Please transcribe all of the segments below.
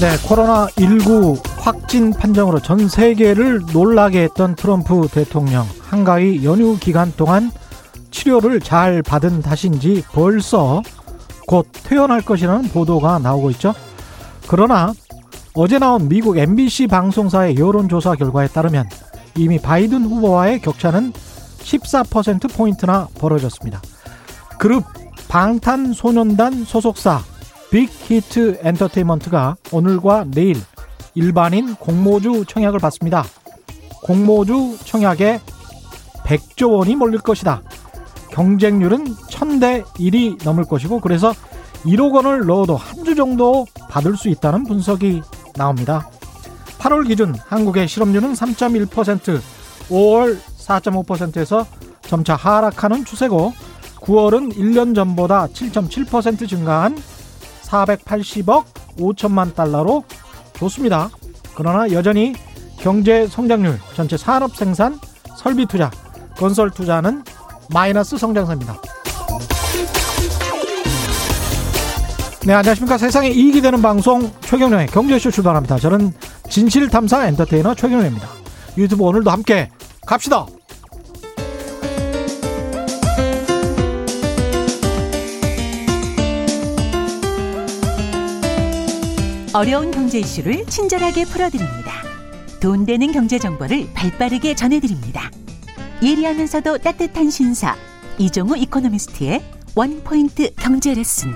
네, 코로나19 확진 판정으로 전 세계를 놀라게 했던 트럼프 대통령. 한가위 연휴 기간 동안 치료를 잘 받은 탓인지 벌써 곧 퇴원할 것이라는 보도가 나오고 있죠. 그러나 어제 나온 미국 MBC 방송사의 여론조사 결과에 따르면 이미 바이든 후보와의 격차는 14%포인트나 벌어졌습니다. 그룹 방탄소년단 소속사 빅히트 엔터테인먼트가 오늘과 내일 일반인 공모주 청약을 받습니다. 공모주 청약에 100조 원이 몰릴 것이다. 경쟁률은 1000대 1이 넘을 것이고 그래서 1억 원을 넣어도 한 주 정도 받을 수 있다는 분석이 나옵니다. 8월 기준 한국의 실업률은 3.1%, 5월 4.5%에서 점차 하락하는 추세고 9월은 1년 전보다 7.7% 증가한 480억 5천만 달러로 좋습니다. 그러나 여전히 경제 성장률, 전체 산업 생산, 설비 투자, 건설 투자는 마이너스 성장세입니다. 네, 안녕하십니까. 세상에 이익이 되는 방송 최경련의 경제쇼 출발합니다. 저는 진실탐사 엔터테이너 최경련입니다. 유튜브 오늘도 함께 갑시다. 어려운 경제 이슈를 친절하게 풀어드립니다. 돈 되는 경제 정보를 발빠르게 전해드립니다. 예리하면서도 따뜻한 신사 이종우 이코노미스트의 원포인트 경제 레슨.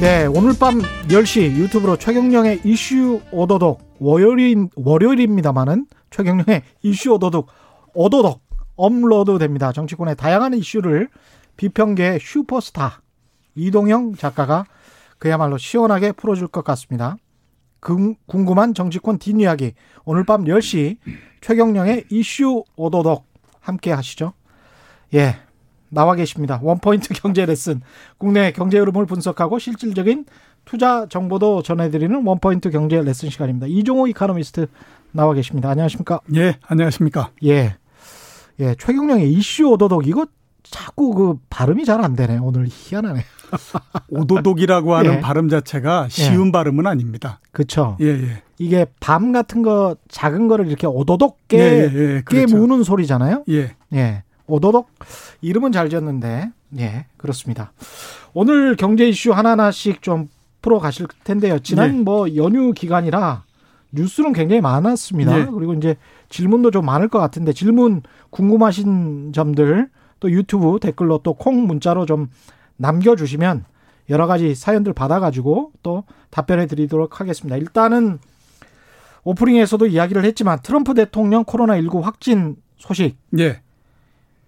네, 오늘 밤 10시 유튜브로 최경영의 이슈 오도독 월요일 월요일입니다만은 최경영의 이슈 오도독 오도독 업로드 됩니다. 정치권의 다양한 이슈를 비평계 슈퍼스타 이동형 작가가 그야말로 시원하게 풀어줄 것 같습니다. 궁금한 정치권 뒷이야기 오늘 밤 10시 최경영의 이슈 오도독 함께 하시죠. 예. 나와 계십니다. 원포인트 경제 레슨. 국내 경제 흐름을 분석하고 실질적인 투자 정보도 전해드리는 원포인트 경제 레슨 시간입니다. 이종호 이카노미스트 나와 계십니다. 안녕하십니까? 예, 안녕하십니까? 예. 예, 최경령의 이슈 오도독 이거 자꾸 그 발음이 잘 안 되네. 오늘 희한하네. 오도독이라고 하는 예. 발음 자체가 쉬운 예. 발음은 아닙니다. 그렇죠. 예, 예. 이게 밤 같은 거 작은 거를 이렇게 오도독 깨, 예, 예, 예. 그렇죠. 무는 소리잖아요. 예. 예. 오도독 이름은 잘 지었는데 예 그렇습니다. 오늘 경제 이슈 하나하나씩 좀 풀어 가실 텐데요. 지난 네. 뭐 연휴 기간이라 뉴스는 굉장히 많았습니다. 네. 그리고 이제 질문도 좀 많을 것 같은데 질문 궁금하신 점들 또 유튜브 댓글로 또 콩 문자로 좀 남겨주시면 여러 가지 사연들 받아가지고 또 답변해 드리도록 하겠습니다. 일단은 오프닝에서도 이야기를 했지만 트럼프 대통령 코로나19 확진 소식. 네.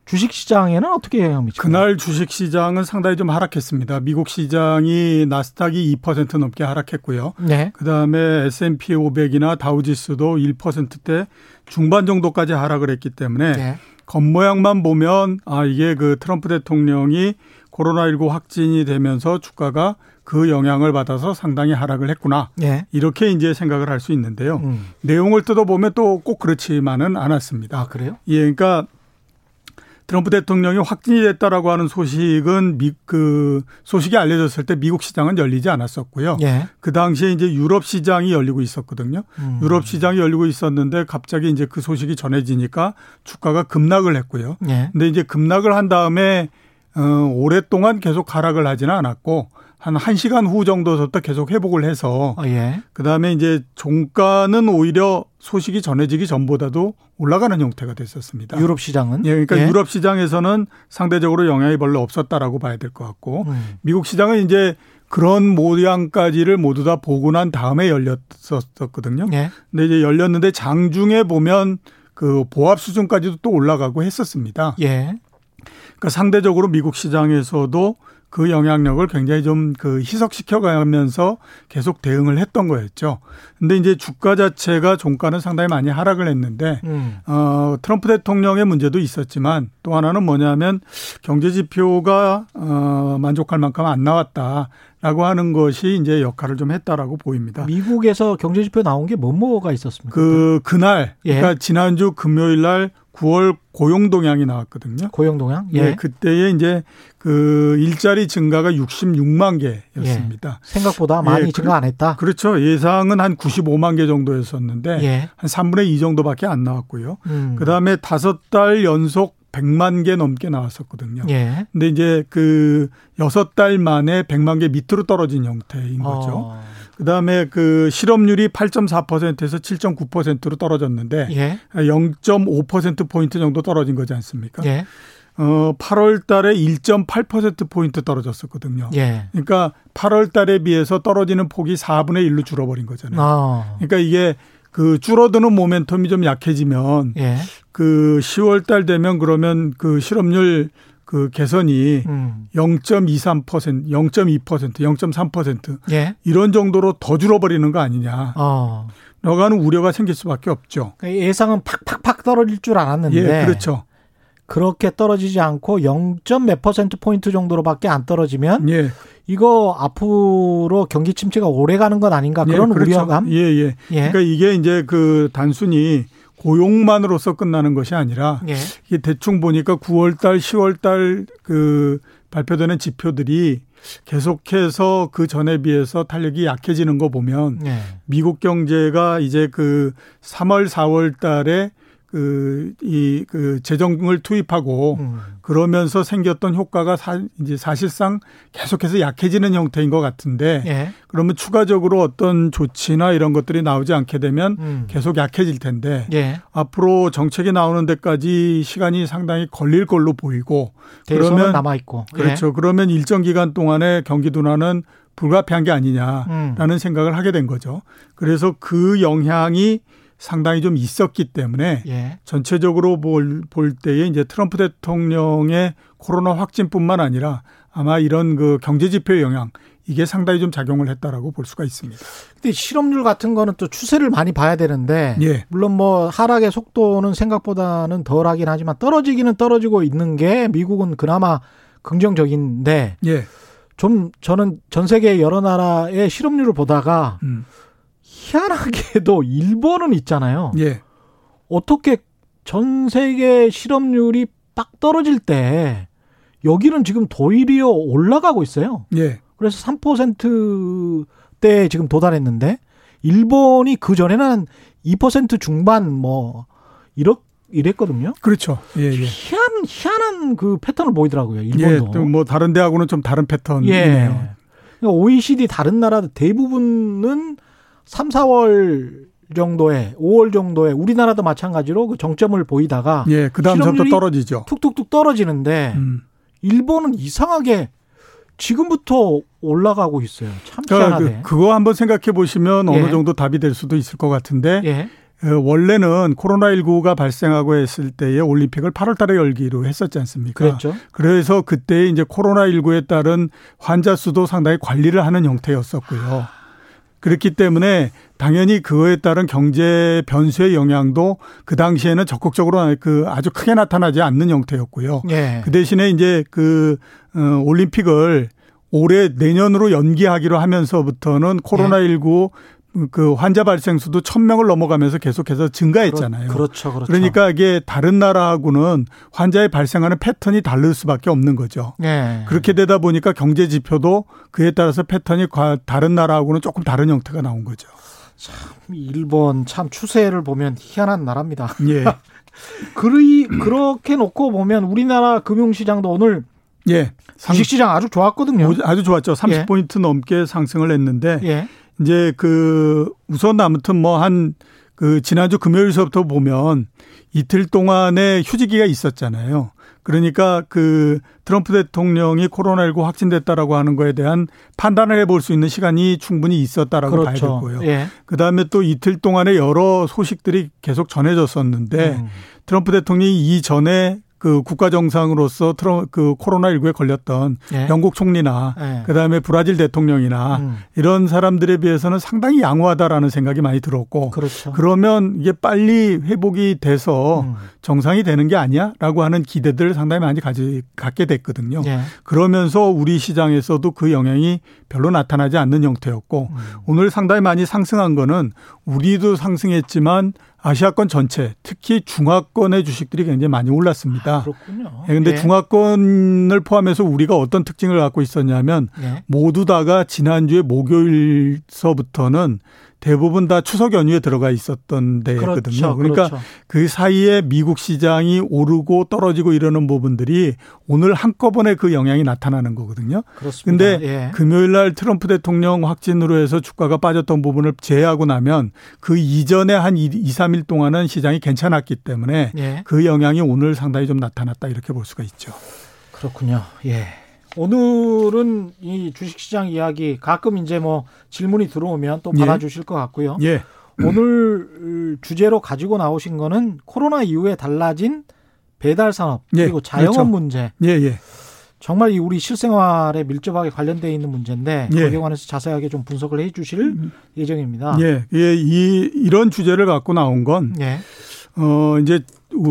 주식 시장에는 어떻게 영향 미치죠? 그날 주식 시장은 상당히 좀 하락했습니다. 미국 시장이 나스닥이 2% 넘게 하락했고요. 네. 그다음에 S&P 500이나 다우지수도 1%대 중반 정도까지 하락을 했기 때문에 네. 겉모양만 보면 아 이게 그 트럼프 대통령이 코로나19 확진이 되면서 주가가 그 영향을 받아서 상당히 하락을 했구나. 네. 이렇게 이제 생각을 할 수 있는데요. 음. 내용을 뜯어보면 또 꼭 그렇지만은 않았습니다. 아, 그래요? 예, 그러니까 트럼프 대통령이 확진이 됐다라고 하는 소식은 미, 그 소식이 알려졌을 때 미국 시장은 열리지 않았었고요. 예. 그 당시에 이제 유럽 시장이 열리고 있었거든요. 음. 유럽 시장이 열리고 있었는데 갑자기 이제 그 소식이 전해지니까 주가가 급락을 했고요. 예. 근데 이제 급락을 한 다음에 어, 오랫동안 계속 하락을 하지는 않았고 한 1시간 후 정도부터 계속 회복을 해서 어, 예. 그다음에 이제 종가는 오히려 소식이 전해지기 전보다도 올라가는 형태가 됐었습니다. 유럽 시장은? 예, 그러니까 예. 유럽 시장에서는 상대적으로 영향이 별로 없었다라고 봐야 될 것 같고 음. 미국 시장은 이제 그런 모양까지를 모두 다 보고 난 다음에 열렸었거든요. 예. 근데 이제 열렸는데 장중에 보면 그 보합 수준까지도 또 올라가고 했었습니다. 예. 그러니까 상대적으로 미국 시장에서도 그 영향력을 굉장히 좀 그 희석시켜 가면서 계속 대응을 했던 거였죠. 근데 이제 주가 자체가 종가는 상당히 많이 하락을 했는데 음. 어 트럼프 대통령의 문제도 있었지만 또 하나는 뭐냐면 경제 지표가 어 만족할 만큼 안 나왔다 라고 하는 것이 이제 역할을 좀 했다라고 보입니다. 미국에서 경제 지표 나온 게 뭐 뭐가 있었습니까? 그 그날 예. 그러니까 지난주 금요일 날 9월 고용 동향이 나왔거든요. 고용 동향? 예. 네, 그때에 이제 그 일자리 증가가 66만 개였습니다. 예. 생각보다 많이 예, 증가 안 했다. 그렇죠. 예상은 한 95만 개 정도였었는데 예. 한 3분의 2 정도밖에 안 나왔고요. 음. 그다음에 다섯 달 연속 100만 개 넘게 나왔었거든요. 예. 근데 이제 그 여섯 달 만에 100만 개 밑으로 떨어진 형태인 거죠. 어. 그다음에 그 실업률이 8.4%에서 7.9%로 떨어졌는데 예. 0.5% 포인트 정도 떨어진 거지 않습니까? 예. 어 8월 달에 1.8% 포인트 떨어졌었거든요. 예. 그러니까 8월 달에 비해서 떨어지는 폭이 4분의 1로 줄어버린 거잖아요. 어. 그러니까 이게 그 줄어드는 모멘텀이 좀 약해지면 예. 그 10월 달 되면 그러면 그 실업률 그 개선이 음. 0.23%, 0.2%, 0.3% 예. 이런 정도로 더 줄어버리는 거 아니냐. 어. 라고 는 우려가 생길 수밖에 없죠. 그러니까 예상은 팍팍팍 떨어질 줄 알았는데. 예, 그렇죠. 그렇게 떨어지지 않고 0. 몇 퍼센트 포인트 정도로밖에 안 떨어지면 예. 이거 앞으로 경기 침체가 오래 가는 건 아닌가 그런 예, 그렇죠. 우려감? 예, 예, 예. 그러니까 이게 이제 그 단순히 고용만으로서 끝나는 것이 아니라 예. 이게 대충 보니까 9월 달, 10월 달 그 발표되는 지표들이 계속해서 그 전에 비해서 탄력이 약해지는 거 보면 예. 미국 경제가 이제 그 3월, 4월 달에 그, 이, 그, 재정을 투입하고 음. 그러면서 생겼던 효과가 사, 이제 사실상 계속해서 약해지는 형태인 것 같은데 예. 그러면 추가적으로 어떤 조치나 이런 것들이 나오지 않게 되면 음. 계속 약해질 텐데 예. 앞으로 정책이 나오는 데까지 시간이 상당히 걸릴 걸로 보이고 그러면 남아 있고 예. 그렇죠. 예. 그러면 일정 기간 동안에 경기 둔화는 불가피한 게 아니냐라는 음. 생각을 하게 된 거죠. 그래서 그 영향이 상당히 좀 있었기 때문에 예. 전체적으로 볼, 볼 때에 이제 트럼프 대통령의 코로나 확진뿐만 아니라 아마 이런 그 경제 지표의 영향 이게 상당히 좀 작용을 했다라고 볼 수가 있습니다. 근데 실업률 같은 거는 또 추세를 많이 봐야 되는데 예. 물론 뭐 하락의 속도는 생각보다는 덜하긴 하지만 떨어지기는 떨어지고 있는 게 미국은 그나마 긍정적인데 예. 좀 저는 전 세계 여러 나라의 실업률을 보다가 음. 희한하게도 일본은 있잖아요. 예. 어떻게 전 세계 실업률이 빡 떨어질 때 여기는 지금 도리어 올라가고 있어요. 예. 그래서 3%대 지금 도달했는데 일본이 그 전에는 2% 중반 뭐 이렇 이랬거든요. 그렇죠. 예, 예. 희한 희한한 그 패턴을 보이더라고요. 일본도. 예, 뭐 다른 데하고는 좀 다른 패턴이네요. 예. 그러니까 OECD 다른 나라들 대부분은 3, 4월 정도에 5월 정도에 우리나라도 마찬가지로 그 정점을 보이다가 예, 그다음부터 떨어지죠. 툭툭툭 떨어지는데 음. 일본은 이상하게 지금부터 올라가고 있어요. 참 그러니까 희한하네. 그, 그거 한번 생각해 보시면 예. 어느 정도 답이 될 수도 있을 것 같은데 예. 어, 원래는 코로나19가 발생하고 했을 때에 올림픽을 8월 달에 열기로 했었지 않습니까? 그랬죠. 그래서 그때 이제 코로나19에 따른 환자 수도 상당히 관리를 하는 형태였었고요. 그렇기 때문에 당연히 그거에 따른 경제 변수의 영향도 그 당시에는 적극적으로 그 아주 크게 나타나지 않는 형태였고요. 예. 그 대신에 이제 그 어, 올림픽을 올해 내년으로 연기하기로 하면서부터는 코로나19 그 환자 발생 수도 천명을 넘어가면서 계속해서 증가했잖아요. 그렇, 죠 그렇죠. 그러니까 이게 다른 나라하고는 환자의 발생하는 패턴이 다를 수밖에 없는 거죠. 네. 그렇게 되다 보니까 경제 지표도 그에 따라서 패턴이 다른 나라하고는 조금 다른 형태가 나온 거죠. 참 일본 참 추세를 보면 희한한 나라입니다. 예. 그리 그렇게 놓고 보면 우리나라 금융시장도 오늘 예. 주식시장 아주 좋았거든요. 아주 좋았죠. 30포인트 예. 넘게 상승을 했는데 예. 이제 그 우선 아무튼 뭐한 그 지난주 금요일서부터 보면 이틀 동안의 휴지기가 있었잖아요. 그러니까 그 트럼프 대통령이 코로나19 확진됐다라고 하는 거에 대한 판단을 해볼 수 있는 시간이 충분히 있었다라고 그렇죠. 봐야 되고요. 예. 그 다음에 또 이틀 동안에 여러 소식들이 계속 전해졌었는데 음. 트럼프 대통령이 이전에 그 국가 정상으로서 트럼 그 코로나 19에 걸렸던 예. 영국 총리나 예. 그다음에 브라질 대통령이나 음. 이런 사람들에 비해서는 상당히 양호하다라는 생각이 많이 들었고 그렇죠. 그러면 이게 빨리 회복이 돼서 음. 정상이 되는 게 아니야라고 하는 기대들을 상당히 많이 가지 갖게 됐거든요. 예. 그러면서 우리 시장에서도 그 영향이 별로 나타나지 않는 형태였고 음. 오늘 상당히 많이 상승한 거는 우리도 상승했지만 아시아권 전체, 특히 중화권의 주식들이 굉장히 많이 올랐습니다. 아, 그렇군요. 그런데 예, 예. 중화권을 포함해서 우리가 어떤 특징을 갖고 있었냐면 예. 모두 다가 지난주에 목요일서부터는 대부분 다 추석 연휴에 들어가 있었던 데거든요. 그렇죠, 그러니까 그렇죠. 그 사이에 미국 시장이 오르고 떨어지고 이러는 부분들이 오늘 한꺼번에 그 영향이 나타나는 거거든요. 그렇습니다. 근데 예. 금요일 날 트럼프 대통령 확진으로 해서 주가가 빠졌던 부분을 제외하고 나면 그 이전에 한 2, 3일 동안은 시장이 괜찮았기 때문에 예. 그 영향이 오늘 상당히 좀 나타났다 이렇게 볼 수가 있죠. 그렇군요. 예. 오늘은 이 주식시장 이야기 가끔 이제 뭐 질문이 들어오면 또 받아주실 예. 것 같고요. 예. 오늘 주제로 가지고 나오신 거는 코로나 이후에 달라진 배달 산업 예. 그리고 자영업 그렇죠. 문제. 예, 예. 정말 이 우리 실생활에 밀접하게 관련되어 있는 문제인데 예. 거기에 관해서 자세하게 좀 분석을 해 주실 음. 예정입니다. 예. 예. 이 이런 주제를 갖고 나온 건 예. 어 이제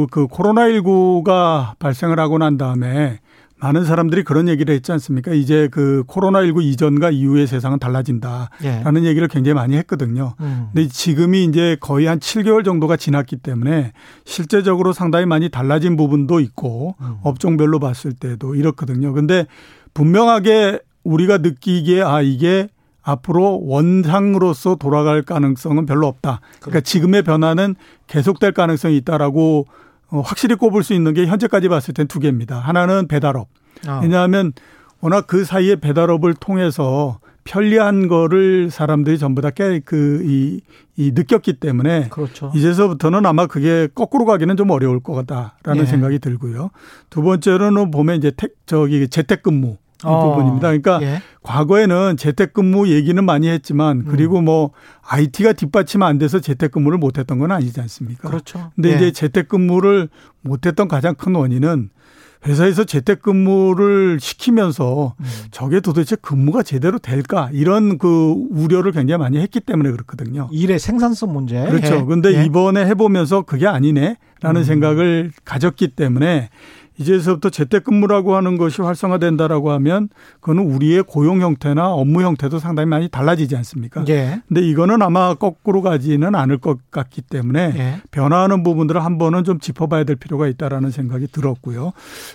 그 코로나 19가 발생을 하고 난 다음에 많은 사람들이 그런 얘기를 했지 않습니까? 이제 그 코로나19 이전과 이후의 세상은 달라진다라는 예. 얘기를 굉장히 많이 했거든요. 음. 근데 지금이 이제 거의 한 7개월 정도가 지났기 때문에 실제적으로 상당히 많이 달라진 부분도 있고 음. 업종별로 봤을 때도 이렇거든요. 근데 분명하게 우리가 느끼기에 아, 이게 앞으로 원상으로서 돌아갈 가능성은 별로 없다. 그러니까 그렇죠. 지금의 변화는 계속될 가능성이 있다라고 어, 확실히 꼽을 수 있는 게 현재까지 봤을 땐 두 개입니다. 하나는 배달업. 아. 왜냐하면 워낙 그 사이에 배달업을 통해서 편리한 거를 사람들이 전부 다 깨 그 이 이 느꼈기 때문에 그렇죠. 이제서부터는 아마 그게 거꾸로 가기는 좀 어려울 것 같다라는 예. 생각이 들고요. 두 번째로는 보면 이제 택 저기 재택근무 어. 부분입니다. 그러니까 예. 과거에는 재택근무 얘기는 많이 했지만 그리고 음. 뭐 IT가 뒷받침 안 돼서 재택근무를 못했던 건 아니지 않습니까? 그렇죠. 근데 예. 이제 재택근무를 못했던 가장 큰 원인은 회사에서 재택근무를 시키면서 음. 저게 도대체 근무가 제대로 될까 이런 그 우려를 굉장히 많이 했기 때문에 그렇거든요. 일의 생산성 문제. 그렇죠. 예. 근데 예. 이번에 해보면서 그게 아니네라는 음. 생각을 가졌기 때문에 이제서부터 재택근무라고 하는 것이 활성화된다라고 하면 그거는 우리의 고용 형태나 업무 형태도 상당히 많이 달라지지 않습니까? 예. 근데 이거는 아마 거꾸로 가지는 않을 것 같기 때문에 예. 변화하는 부분들을 한 번은 좀 짚어봐야 될 필요가 있다라는 생각이 들었고요.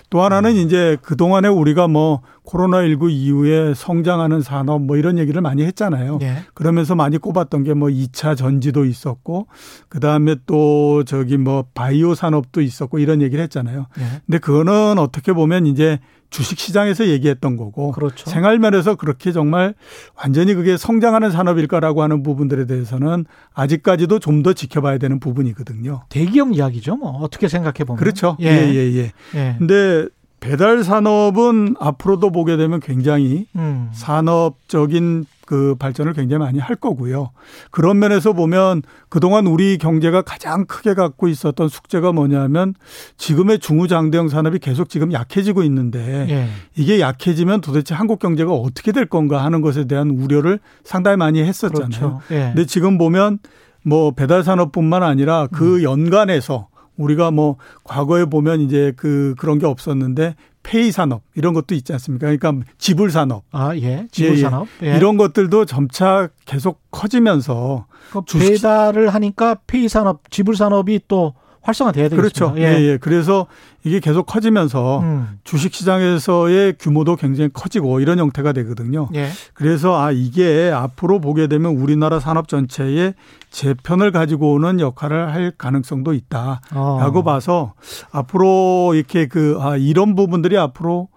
또 하나는 음. 이제 그동안에 우리가 뭐 코로나19 이후에 성장하는 산업 뭐 이런 얘기를 많이 했잖아요. 예. 그러면서 많이 꼽았던 게 뭐 2차 전지도 있었고 그다음에 또 저기 뭐 바이오 산업도 있었고 이런 얘기를 했잖아요. 예. 근데 그 거는 어떻게 보면 이제 주식 시장에서 얘기했던 거고 그렇죠. 생활면에서 그렇게 정말 완전히 그게 성장하는 산업일까라고 하는 부분들에 대해서는 아직까지도 좀 더 지켜봐야 되는 부분이거든요. 대기업 이야기죠, 뭐 어떻게 생각해 보면 그렇죠. 예, 예, 예. 예. 예. 근데 배달 산업은 앞으로도 보게 되면 굉장히 음. 산업적인 그 발전을 굉장히 많이 할 거고요. 그런 면에서 보면 그동안 우리 경제가 가장 크게 갖고 있었던 숙제가 뭐냐면 지금의 중후장대형 산업이 계속 지금 약해지고 있는데 예. 이게 약해지면 도대체 한국 경제가 어떻게 될 건가 하는 것에 대한 우려를 상당히 많이 했었잖아요. 그렇죠. 예. 근데 지금 보면 뭐 배달 산업뿐만 아니라 그 음. 연간에서 우리가 뭐 과거에 보면 이제 그 그런 게 없었는데 페이 산업 이런 것도 있지 않습니까? 그러니까 지불 산업. 아, 예. 지불 예, 예. 산업. 예. 이런 것들도 점차 계속 커지면서 그 배달을 하니까 페이 산업, 지불 산업이 또 활성화돼야 되겠죠. 그렇죠. 예. 예, 예. 그래서 이게 계속 커지면서 음. 주식 시장에서의 규모도 굉장히 커지고 이런 형태가 되거든요. 예. 그래서 아 이게 앞으로 보게 되면 우리나라 산업 전체에 재편을 가지고 오는 역할을 할 가능성도 있다라고 어. 봐서 앞으로 이렇게 그 아 이런 부분들이 앞으로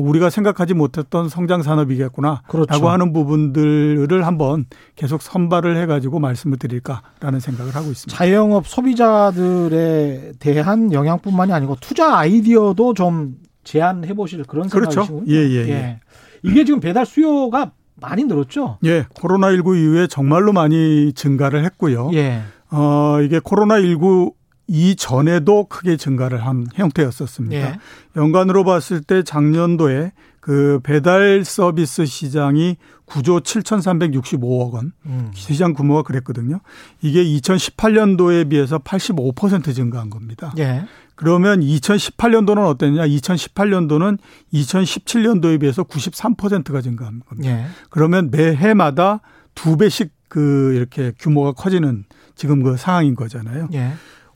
우리가 생각하지 못했던 성장 산업이겠구나라고 그렇죠. 하는 부분들을 한번 계속 선발을 해가지고 말씀을 드릴까라는 생각을 하고 있습니다. 자영업 소비자들에 대한 영향뿐만이 아니고 투자 아이디어도 좀 제안해 보실 그런 그렇죠. 생각이시군요. 예, 예, 예, 예. 이게 지금 배달 수요가 많이 늘었죠. 예, 코로나19 이후에 정말로 많이 증가를 했고요. 예. 어, 이게 코로나19 이전에도 크게 증가를 한 형태였었습니다. 예. 연간으로 봤을 때 작년도에 그 배달 서비스 시장이 9조 7,365억 원 음. 시장 규모가 그랬거든요. 이게 2018년도에 비해서 85% 증가한 겁니다. 예. 그러면 2018년도는 어땠냐? 2018년도는 2017년도에 비해서 93%가 증가한 겁니다. 예. 그러면 매해마다 두 배씩 그 이렇게 규모가 커지는 지금 그 상황인 거잖아요.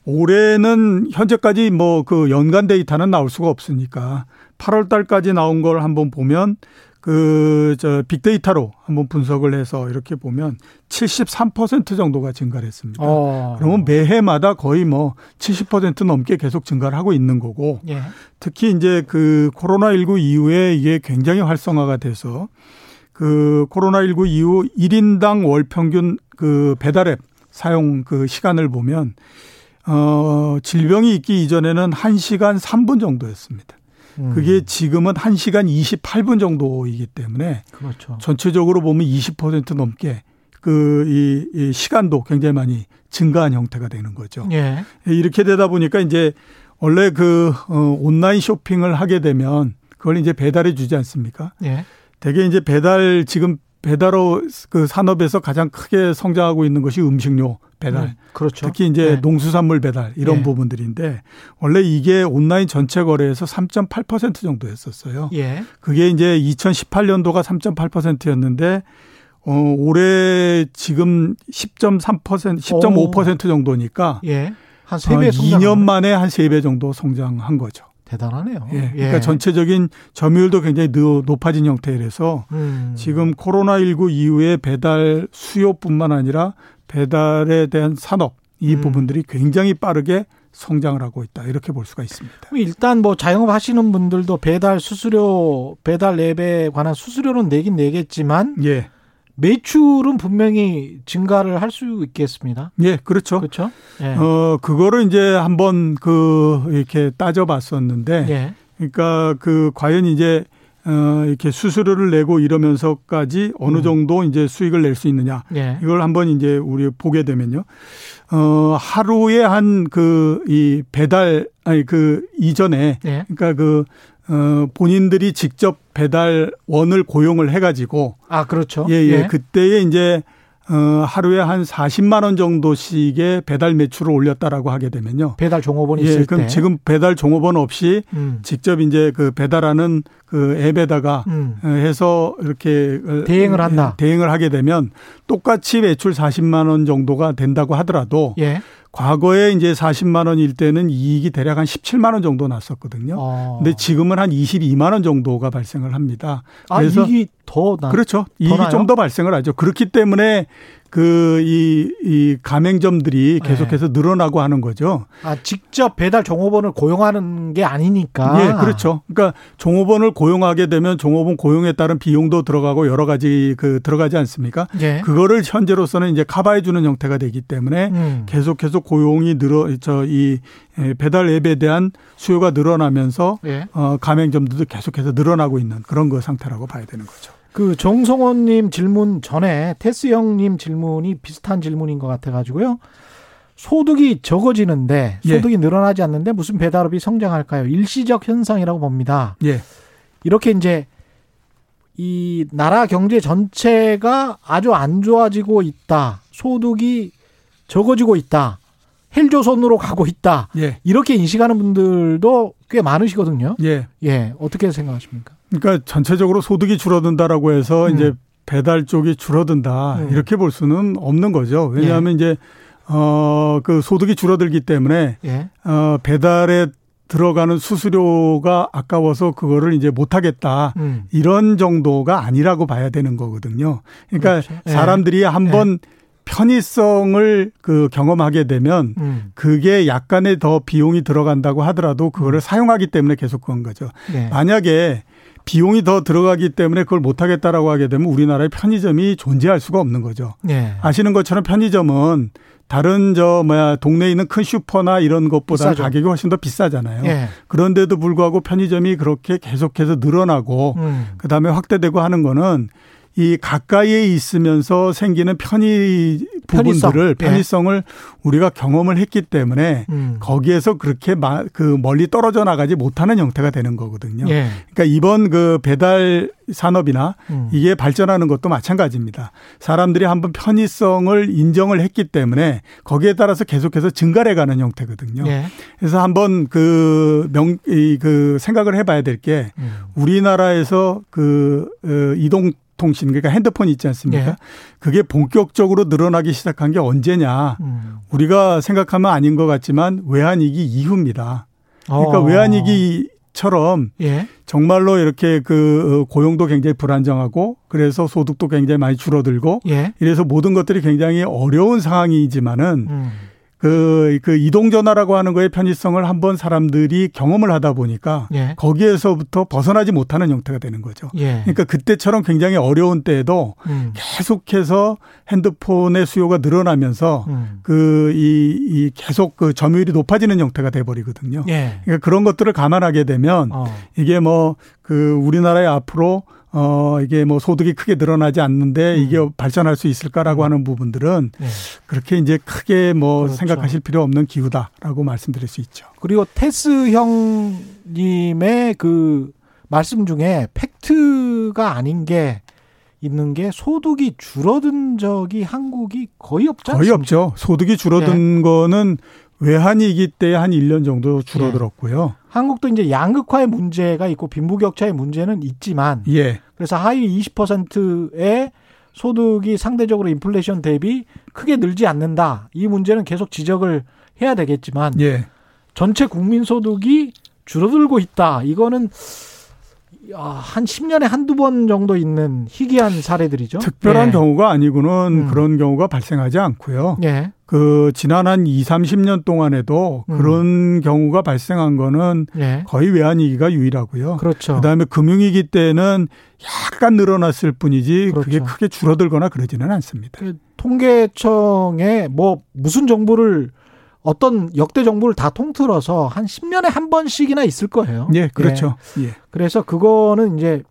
예. 올해는 현재까지 뭐 그 연간 데이터는 나올 수가 없으니까 8월 달까지 나온 걸 한번 보면 그 저 빅데이터로 한번 분석을 해서 이렇게 보면 73% 정도가 증가를 했습니다. 어. 그러면 매해마다 거의 뭐 70% 넘게 계속 증가를 하고 있는 거고 예. 특히 이제 그 코로나19 이후에 이게 굉장히 활성화가 돼서 그 코로나19 이후 1인당 월 평균 그 배달앱 사용 그 시간을 보면 어 질병이 있기 이전에는 1시간 3분 정도였습니다. 음. 그게 지금은 1시간 28분 정도이기 때문에 그렇죠. 전체적으로 보면 20% 넘게 그이 시간도 굉장히 많이 증가한 형태가 되는 거죠. 예. 이렇게 되다 보니까 이제 원래 그 어, 온라인 쇼핑을 하게 되면 그걸 이제 배달해 주지 않습니까? 예. 대개 이제 배달 지금 배달어 그 산업에서 가장 크게 성장하고 있는 것이 음식료 배달. 음, 그렇죠. 특히 이제 네. 농수산물 배달 이런 네. 부분들인데 원래 이게 온라인 전체 거래에서 3.8% 정도 였었어요. 예. 그게 이제 2018년도가 3.8%였는데 어 올해 지금 10.3% 10.5% 정도니까 예. 한 3배 어, 2년 만에 한 3배 정도 성장한 거죠. 대단하네요. 예. 그러니까 예. 전체적인 점유율도 굉장히 높아진 형태라서 음. 지금 코로나19 이후에 배달 수요뿐만 아니라 배달에 대한 산업 이 음. 부분들이 굉장히 빠르게 성장을 하고 있다 이렇게 볼 수가 있습니다. 일단 뭐 자영업 하시는 분들도 배달 수수료 배달 앱에 관한 수수료는 내긴 내겠지만 예. 매출은 분명히 증가를 할 수 있겠습니다. 예, 그렇죠. 그렇죠. 예. 어, 그거를 이제 한번 그 이렇게 따져봤었는데, 예. 그러니까 그 과연 이제 어, 이렇게 수수료를 내고 이러면서까지 어느 음. 정도 이제 수익을 낼 수 있느냐. 예. 이걸 한번 이제 우리 보게 되면요. 어, 하루에 한 그 이 배달, 아니 그 이전에, 예. 그러니까 그 어, 본인들이 직접 배달원을 고용을 해가지고. 아, 그렇죠. 예, 예. 예. 그때에 이제, 어, 하루에 한 40만 원 정도씩의 배달 매출을 올렸다라고 하게 되면요. 배달 종업원이 예, 있을 그럼 때. 지금 배달 종업원 없이 음. 직접 이제 그 배달하는 그 앱에다가 음. 어, 해서 이렇게 어, 대행을 한다. 대행을 하게 되면 똑같이 매출 40만 원 정도가 된다고 하더라도 예. 과거에 이제 40만 원일 때는 이익이 대략 한 17만 원 정도 났었거든요. 어. 근데 지금은 한 22만 원 정도가 발생을 합니다. 아, 그래서 이익이 더 나, 그렇죠. 이익이 좀 더 발생을 하죠. 그렇기 때문에 그, 이, 이 가맹점들이 네. 계속해서 네. 늘어나고 하는 거죠. 아, 직접 배달 종업원을 고용하는 게 아니니까. 예, 그렇죠. 그러니까 종업원을 고용하게 되면 종업원 고용에 따른 비용도 들어가고 여러 가지 그 들어가지 않습니까? 예. 그거를 현재로서는 이제 커버해 주는 형태가 되기 때문에 음. 계속해서 고용이 늘어, 저, 이 배달 앱에 대한 수요가 늘어나면서 예. 어, 가맹점들도 계속해서 늘어나고 있는 그런 그 상태라고 봐야 되는 거죠. 그 정성원님 질문 전에 테스 형님 질문이 비슷한 질문인 것 같아가지고요. 소득이 적어지는데 예. 소득이 예. 늘어나지 않는데 무슨 배달업이 성장할까요? 일시적 현상이라고 봅니다. 예. 이렇게 이제 이 나라 경제 전체가 아주 안 좋아지고 있다. 소득이 적어지고 있다. 헬조선으로 가고 있다. 예. 이렇게 인식하는 분들도 꽤 많으시거든요. 예. 예. 어떻게 생각하십니까? 그러니까 전체적으로 소득이 줄어든다라고 해서 음. 이제 배달 쪽이 줄어든다 음. 이렇게 볼 수는 없는 거죠. 왜냐하면 예. 이제 어그 소득이 줄어들기 때문에 예. 어 배달에 들어가는 수수료가 아까워서 그거를 이제 못 하겠다. 음. 이런 정도가 아니라고 봐야 되는 거거든요. 그러니까 그렇죠. 예. 사람들이 한번 예. 편의성을 그 경험하게 되면 음. 그게 약간의 더 비용이 들어간다고 하더라도 그거를 음. 사용하기 때문에 계속 그런 거죠. 네. 만약에 비용이 더 들어가기 때문에 그걸 못하겠다라고 하게 되면 우리나라의 편의점이 존재할 수가 없는 거죠. 네. 아시는 것처럼 편의점은 다른 저 뭐야 동네에 있는 큰 슈퍼나 이런 것보다 비싸죠. 가격이 훨씬 더 비싸잖아요. 네. 그런데도 불구하고 편의점이 그렇게 계속해서 늘어나고 음. 그다음에 확대되고 하는 거는 이 가까이에 있으면서 생기는 편의 부분들을 편의성. 예. 편의성 을 예. 우리가 경험을 했기 때문에 음. 거기에서 그렇게 그 멀리 떨어져 나가지 못하는 형태가 되는 거거든요. 예. 그러니까 이번 그 배달 산업이나 음. 이게 발전하는 것도 마찬가지입니다. 사람들이 한번 편의성을 인정을 했기 때문에 거기에 따라서 계속해서 증가해 가는 형태거든요. 예. 그래서 한번 그 명, 이, 그 생각을 해봐야 될게 음. 우리나라에서 그 어, 이동 전자통신 그러니까 핸드폰 있지 않습니까? 예. 그게 본격적으로 늘어나기 시작한 게 언제냐? 음. 우리가 생각하면 아닌 것 같지만 외환위기 이후입니다. 그러니까 어. 외환위기처럼 예. 정말로 이렇게 그 고용도 굉장히 불안정하고 그래서 소득도 굉장히 많이 줄어들고 예. 이래서 모든 것들이 굉장히 어려운 상황이지만은 음. 그, 그 이동전화라고 하는 거의 편의성을 한번 사람들이 경험을 하다 보니까 예. 거기에서부터 벗어나지 못하는 형태가 되는 거죠. 예. 그러니까 그때처럼 굉장히 어려운 때에도 음. 계속해서 핸드폰의 수요가 늘어나면서 음. 그, 이, 이 계속 그 점유율이 높아지는 형태가 돼버리거든요. 예. 그러니까 그런 것들을 감안하게 되면 어. 이게 뭐 그 우리나라의 앞으로 어, 이게 뭐 소득이 크게 늘어나지 않는데 음. 이게 발전할 수 있을까라고 음. 하는 부분들은 네. 그렇게 이제 크게 뭐 그렇죠. 생각하실 필요 없는 기후다라고 말씀드릴 수 있죠. 그리고 테스 형님의 그 말씀 중에 팩트가 아닌 게 있는 게 소득이 줄어든 적이 한국이 거의 없잖아요. 거의 없죠. 소득이 줄어든 네. 거는 외환위기 때 한 1년 정도 줄어들었고요. 예. 한국도 이제 양극화의 문제가 있고 빈부격차의 문제는 있지만 예. 그래서 하위 20%의 소득이 상대적으로 인플레이션 대비 크게 늘지 않는다. 이 문제는 계속 지적을 해야 되겠지만 예. 전체 국민 소득이 줄어들고 있다. 이거는 한 10년에 한두 번 정도 있는 희귀한 사례들이죠. 특별한 예. 경우가 아니고는 음. 그런 경우가 발생하지 않고요. 예. 그 지난 한 2, 30년 동안에도 음. 그런 경우가 발생한 거는 예. 거의 외환위기가 유일하고요. 그렇죠. 그다음에 금융위기 때는 약간 늘어났을 뿐이지 그렇죠. 그게 크게 줄어들거나 그러지는 않습니다. 그 통계청에 뭐 무슨 정보를 어떤 역대 정부를 다 통틀어서 한 10년에 한 번씩이나 있을 거예요. 예, 그렇죠. 예. 예. 그래서 그거는 이제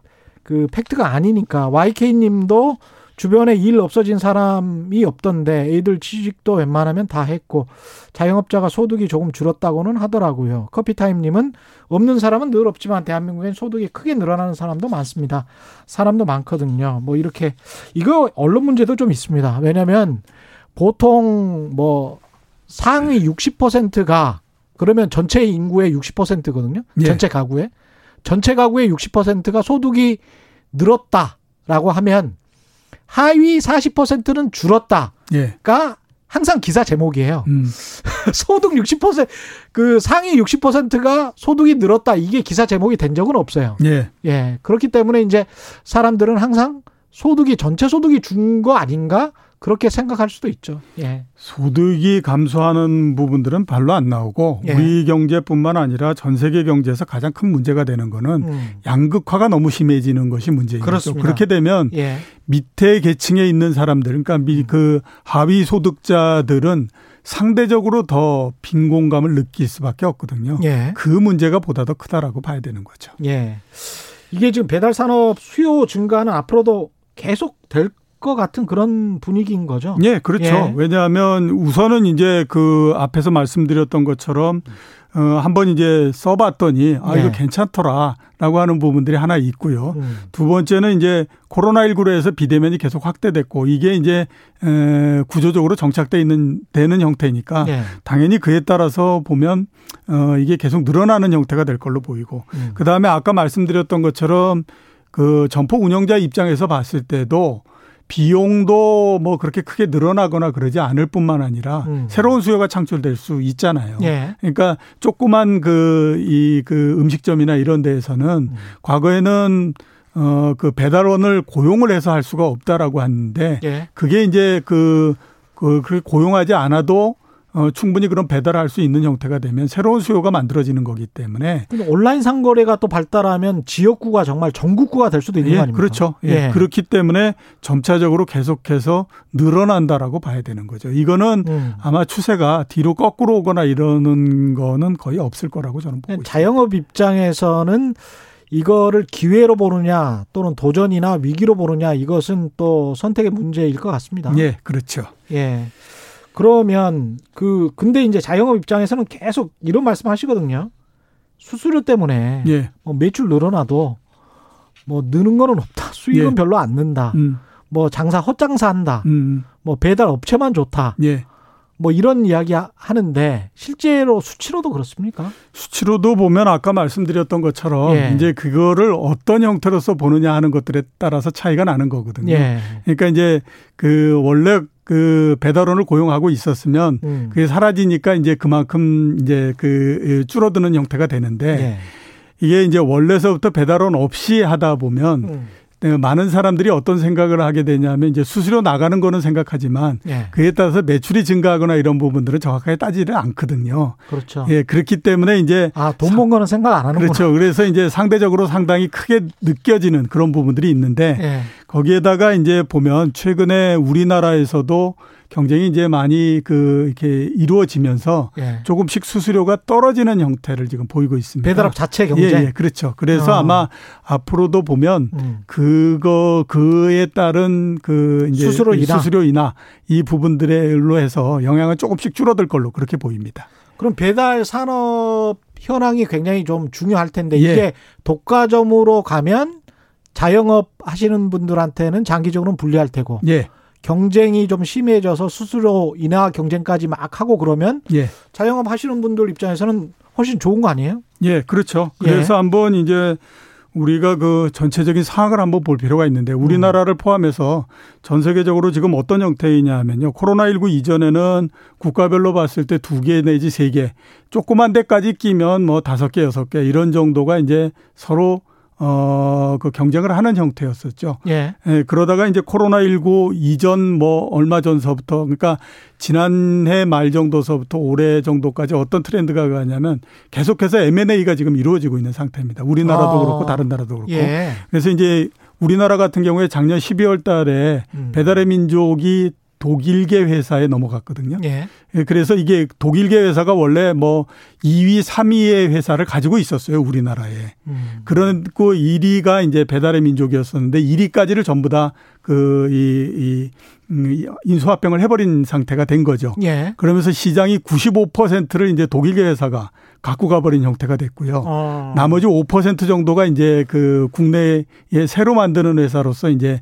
그 팩트가 아니니까 YK 님도 주변에 일 없어진 사람이 없던데 애들 취직도 웬만하면 다 했고 자영업자가 소득이 조금 줄었다고는 하더라고요. 커피타임님은 없는 사람은 늘 없지만 대한민국엔 소득이 크게 늘어나는 사람도 많습니다. 사람도 많거든요. 뭐 이렇게 이거 언론 문제도 좀 있습니다. 왜냐하면 보통 뭐 상위 60%가 그러면 전체 인구의 60%거든요. 예. 전체 가구의 전체 가구의 60%가 소득이 늘었다라고 하면 하위 40%는 줄었다가 예. 항상 기사 제목이에요. 음. 소득 60%그 상위 60%가 소득이 늘었다 이게 기사 제목이 된 적은 없어요. 예. 예. 그렇기 때문에 이제 사람들은 항상 소득이 전체 소득이 준 거 아닌가 그렇게 생각할 수도 있죠. 예. 소득이 감소하는 부분들은 별로 안 나오고 예. 우리 경제뿐만 아니라 전 세계 경제에서 가장 큰 문제가 되는 거는 음. 양극화가 너무 심해지는 것이 문제인 거죠. 그렇게 되면 예. 밑에 계층에 있는 사람들, 그러니까 미, 음. 그 하위 소득자들은 상대적으로 더 빈곤감을 느낄 수밖에 없거든요. 예. 그 문제가 보다 더 크다라고 봐야 되는 거죠. 예. 이게 지금 배달 산업 수요 증가는 앞으로도 계속 될 것 같은 그런 분위기인 거죠. 예, 그렇죠. 예. 왜냐하면 우선은 이제 그 앞에서 말씀드렸던 것처럼 어, 한번 이제 써봤더니 아, 이거 네. 괜찮더라라고 하는 부분들이 하나 있고요. 음. 두 번째는 이제 코로나19로 해서 비대면이 계속 확대됐고 이게 이제 에, 구조적으로 정착돼 있는, 되는 형태니까 네. 당연히 그에 따라서 보면 어, 이게 계속 늘어나는 형태가 될 걸로 보이고 음. 그 다음에 아까 말씀드렸던 것처럼 그 점포 운영자 입장에서 봤을 때도 비용도 뭐 그렇게 크게 늘어나거나 그러지 않을 뿐만 아니라 음. 새로운 수요가 창출될 수 있잖아요. 예. 그러니까 조그만 그, 이, 그 음식점이나 이런 데에서는 음. 과거에는 어, 그 배달원을 고용을 해서 할 수가 없다라고 하는데 예. 그게 이제 그, 그, 그 고용하지 않아도 어, 충분히 그런 배달할 수 있는 형태가 되면 새로운 수요가 만들어지는 거기 때문에 온라인 상거래가 또 발달하면 지역구가 정말 전국구가 될 수도 있는 예, 거 아닙니까? 그렇죠. 예. 예. 그렇기 때문에 점차적으로 계속해서 늘어난다라고 봐야 되는 거죠. 이거는 음. 아마 추세가 뒤로 거꾸로 오거나 이러는 거는 거의 없을 거라고 저는 보고 있습니다. 자영업 입장에서는 이거를 기회로 보느냐 또는 도전이나 위기로 보느냐 이것은 또 선택의 문제일 것 같습니다. 예, 그렇죠. 예. 그러면 그 근데 이제 자영업 입장에서는 계속 이런 말씀 하시거든요. 수수료 때문에 예. 뭐 매출 늘어나도 뭐 느는 거는 없다. 수익은 예. 별로 안 는다. 음. 뭐 장사 헛장사 한다. 음. 뭐 배달 업체만 좋다. 예. 뭐 이런 이야기 하는데 실제로 수치로도 그렇습니까? 수치로도 보면 아까 말씀드렸던 것처럼 예. 이제 그거를 어떤 형태로서 보느냐 하는 것들에 따라서 차이가 나는 거거든요. 예. 그러니까 이제 그 원래 그 배달원을 고용하고 있었으면 음. 그게 사라지니까 이제 그만큼 이제 그 줄어드는 형태가 되는데 예. 이게 이제 원래서부터 배달원 없이 하다 보면 음. 네, 많은 사람들이 어떤 생각을 하게 되냐면 이제 수수료 나가는 거는 생각하지만 예. 그에 따라서 매출이 증가하거나 이런 부분들은 정확하게 따지를 않거든요. 그렇죠. 예, 그렇기 때문에 이제 아, 돈 번 거는 생각 안 하는 거죠. 그렇죠. 그래서 이제 상대적으로 상당히 크게 느껴지는 그런 부분들이 있는데 예. 거기에다가 이제 보면 최근에 우리나라에서도 경쟁이 이제 많이 그 이렇게 이루어지면서 예. 조금씩 수수료가 떨어지는 형태를 지금 보이고 있습니다. 배달업 자체 경쟁. 예, 예 그렇죠. 그래서 어. 아마 앞으로도 보면 음. 그거 그에 따른 그 이제 수수료 인하. 수수료 인하 이 부분들로 해서 영향은 조금씩 줄어들 걸로 그렇게 보입니다. 그럼 배달 산업 현황이 굉장히 좀 중요할 텐데 예. 이게 독과점으로 가면 자영업 하시는 분들한테는 장기적으로는 불리할 테고. 예. 경쟁이 좀 심해져서 수수료 인하 경쟁까지 막 하고 그러면 예. 자영업 하시는 분들 입장에서는 훨씬 좋은 거 아니에요? 예, 그렇죠. 그래서 예. 한번 이제 우리가 그 전체적인 상황을 한번 볼 필요가 있는데 우리나라를 포함해서 전 세계적으로 지금 어떤 형태이냐 하면요. 코로나19 이전에는 국가별로 봤을 때 두 개 내지 세 개, 조그만 데까지 끼면 뭐 다섯 개, 여섯 개 이런 정도가 이제 서로 어, 그 경쟁을 하는 형태였었죠. 예. 예. 그러다가 이제 코로나19 이전 뭐 얼마 전서부터 그러니까 지난해 말 정도서부터 올해 정도까지 어떤 트렌드가 가냐면 계속해서 M&A가 지금 이루어지고 있는 상태입니다. 우리나라도 어. 그렇고 다른 나라도 그렇고. 예. 그래서 이제 우리나라 같은 경우에 작년 12월 달에 음. 배달의 민족이 독일계 회사에 넘어갔거든요. 예. 예. 그래서 이게 독일계 회사가 원래 뭐 2위, 3위의 회사를 가지고 있었어요, 우리나라에. 음. 그런고 1위가 이제 배달의 민족이었었는데 1위까지를 전부 다 그, 이, 이, 인수합병을 해버린 상태가 된 거죠. 예. 그러면서 시장이 95%를 이제 독일계 회사가 갖고 가버린 형태가 됐고요. 어. 나머지 5% 정도가 이제 그 국내에 새로 만드는 회사로서 이제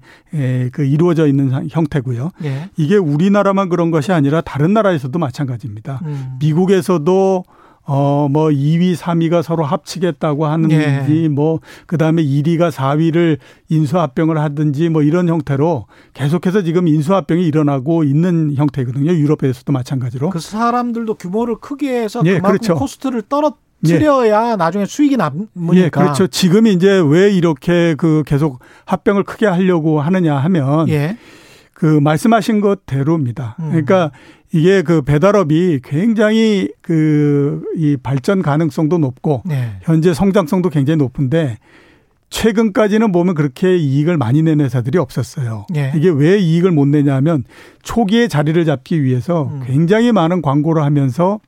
그 이루어져 있는 형태고요. 예. 이게 우리나라만 그런 것이 아니라 다른 나라에서도 마찬가지입니다. 음. 미국에서도 어, 뭐 2위, 3위가 서로 합치겠다고 하는지 예. 뭐 그 다음에 1위가 4위를 인수합병을 하든지 뭐 이런 형태로 계속해서 지금 인수합병이 일어나고 있는 형태거든요. 유럽에서도 마찬가지로. 그 사람들도 규모를 크게 해서 예, 그만큼 그렇죠. 코스트를 떨어 치려야 예. 나중에 수익이 남으니까. 예, 그렇죠. 지금 이제 왜 이렇게 그 계속 합병을 크게 하려고 하느냐 하면 예. 그 말씀하신 것대로입니다. 음. 그러니까 이게 그 배달업이 굉장히 그 이 발전 가능성도 높고 네. 현재 성장성도 굉장히 높은데 최근까지는 보면 그렇게 이익을 많이 내는 회사들이 없었어요. 네. 이게 왜 이익을 못 내냐면 초기에 자리를 잡기 위해서 음. 굉장히 많은 광고를 하면서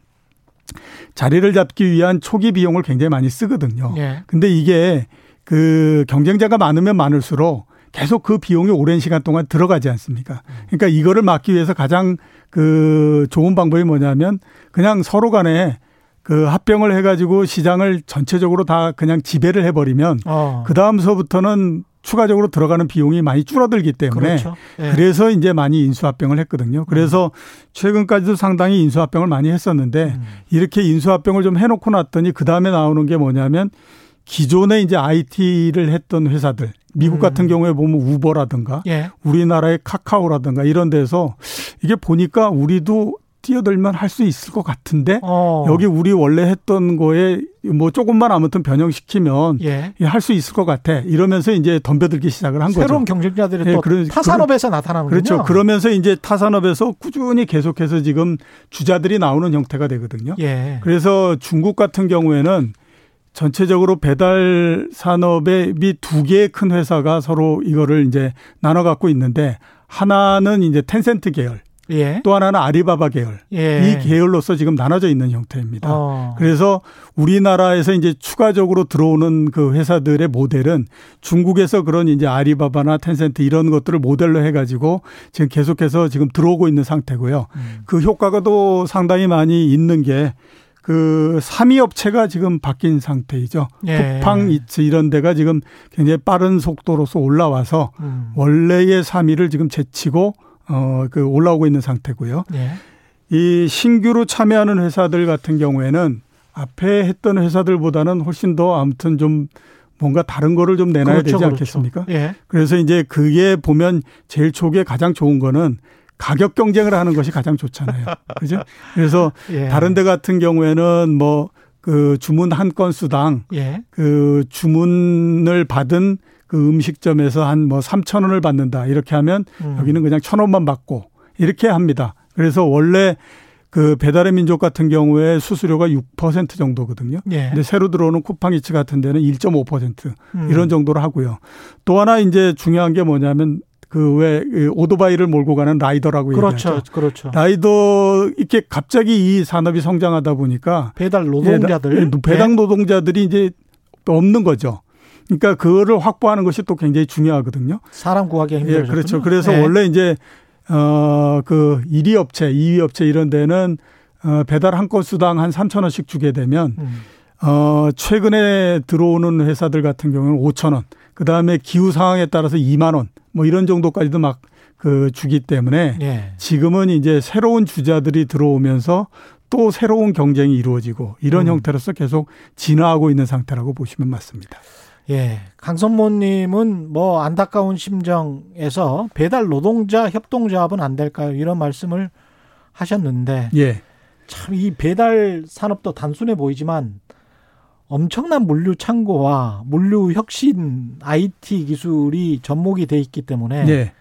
자리를 잡기 위한 초기 비용을 굉장히 많이 쓰거든요. 네. 근데 이게 그 경쟁자가 많으면 많을수록 계속 그 비용이 오랜 시간 동안 들어가지 않습니까? 그러니까 이거를 막기 위해서 가장 그 좋은 방법이 뭐냐면 그냥 서로 간에 그 합병을 해가지고 시장을 전체적으로 다 그냥 지배를 해버리면 어. 그 다음서부터는 추가적으로 들어가는 비용이 많이 줄어들기 때문에 그렇죠. 네. 그래서 이제 많이 인수합병을 했거든요. 그래서 음. 최근까지도 상당히 인수합병을 많이 했었는데 음. 이렇게 인수합병을 좀 해놓고 났더니 그 다음에 나오는 게 뭐냐면 기존에 이제 IT를 했던 회사들 미국 음. 같은 경우에 보면 우버라든가 예. 우리나라의 카카오라든가 이런 데서 이게 보니까 우리도 뛰어들면 할 수 있을 것 같은데 어. 여기 우리 원래 했던 거에 뭐 조금만 아무튼 변형시키면 예. 할수 있을 것 같아 이러면서 이제 덤벼들기 시작을 한 새로운 거죠. 새로운 경쟁자들이 예, 또 그런, 타산업에서 나타나는군요. 그렇죠. 그러면서 이제 타산업에서 꾸준히 계속해서 지금 주자들이 나오는 형태가 되거든요. 예. 그래서 중국 같은 경우에는 전체적으로 배달 산업의 두 개의 큰 회사가 서로 이거를 이제 나눠 갖고 있는데 하나는 이제 텐센트 계열, 예. 또 하나는 아리바바 계열. 예. 이 계열로서 지금 나눠져 있는 형태입니다. 어. 그래서 우리나라에서 이제 추가적으로 들어오는 그 회사들의 모델은 중국에서 그런 이제 아리바바나 텐센트 이런 것들을 모델로 해가지고 지금 계속해서 지금 들어오고 있는 상태고요. 음. 그 효과가 또 상당히 많이 있는 게 그 3위 업체가 지금 바뀐 상태이죠. 예. 쿠팡 이츠 이런 데가 지금 굉장히 빠른 속도로서 올라와서 음. 원래의 3위를 지금 제치고 어그 올라오고 있는 상태고요. 예. 이 신규로 참여하는 회사들 같은 경우에는 앞에 했던 회사들보다는 훨씬 더 아무튼 좀 뭔가 다른 거를 좀 내놔야 그렇죠, 되지 그렇죠. 않겠습니까? 그렇죠. 예. 그래서 이제 그게 보면 제일 초기에 가장 좋은 거는 가격 경쟁을 하는 것이 가장 좋잖아요. 그죠? 그래서 예. 다른 데 같은 경우에는 뭐 그 주문 한 건 수당 예. 그 주문을 받은 그 음식점에서 한 뭐 3천 원을 받는다. 이렇게 하면 음. 여기는 그냥 천 원만 받고 이렇게 합니다. 그래서 원래 그 배달의 민족 같은 경우에 수수료가 6% 정도거든요. 예. 근데 새로 들어오는 쿠팡이츠 같은 데는 1.5% 음. 이런 정도로 하고요. 또 하나 이제 중요한 게 뭐냐면 그왜 그 오토바이를 몰고 가는 라이더라고 그렇죠, 얘기하죠. 그렇죠. 라이더 이렇게 갑자기 이 산업이 성장하다 보니까 배달 노동자들, 예, 배당 노동자들이 이제 없는 거죠. 그러니까 그거를 확보하는 것이 또 굉장히 중요하거든요. 사람 구하기 힘들죠. 예, 그렇죠. 그래서 네. 원래 이제 어그 1위 업체, 2위 업체 이런 데는 어 배달 한 건 수당 한 3천 원씩 주게 되면 음. 어 최근에 들어오는 회사들 같은 경우는 5천 원. 그 다음에 기후 상황에 따라서 2만 원. 뭐 이런 정도까지도 막 그 주기 때문에 예. 지금은 이제 새로운 주자들이 들어오면서 또 새로운 경쟁이 이루어지고 이런 음. 형태로서 계속 진화하고 있는 상태라고 보시면 맞습니다. 예. 강선모님은 뭐 안타까운 심정에서 배달 노동자 협동조합은 안 될까요? 이런 말씀을 하셨는데. 예. 참 이 배달 산업도 단순해 보이지만 엄청난 물류 창고와 물류 혁신 IT 기술이 접목이 돼 있기 때문에 예.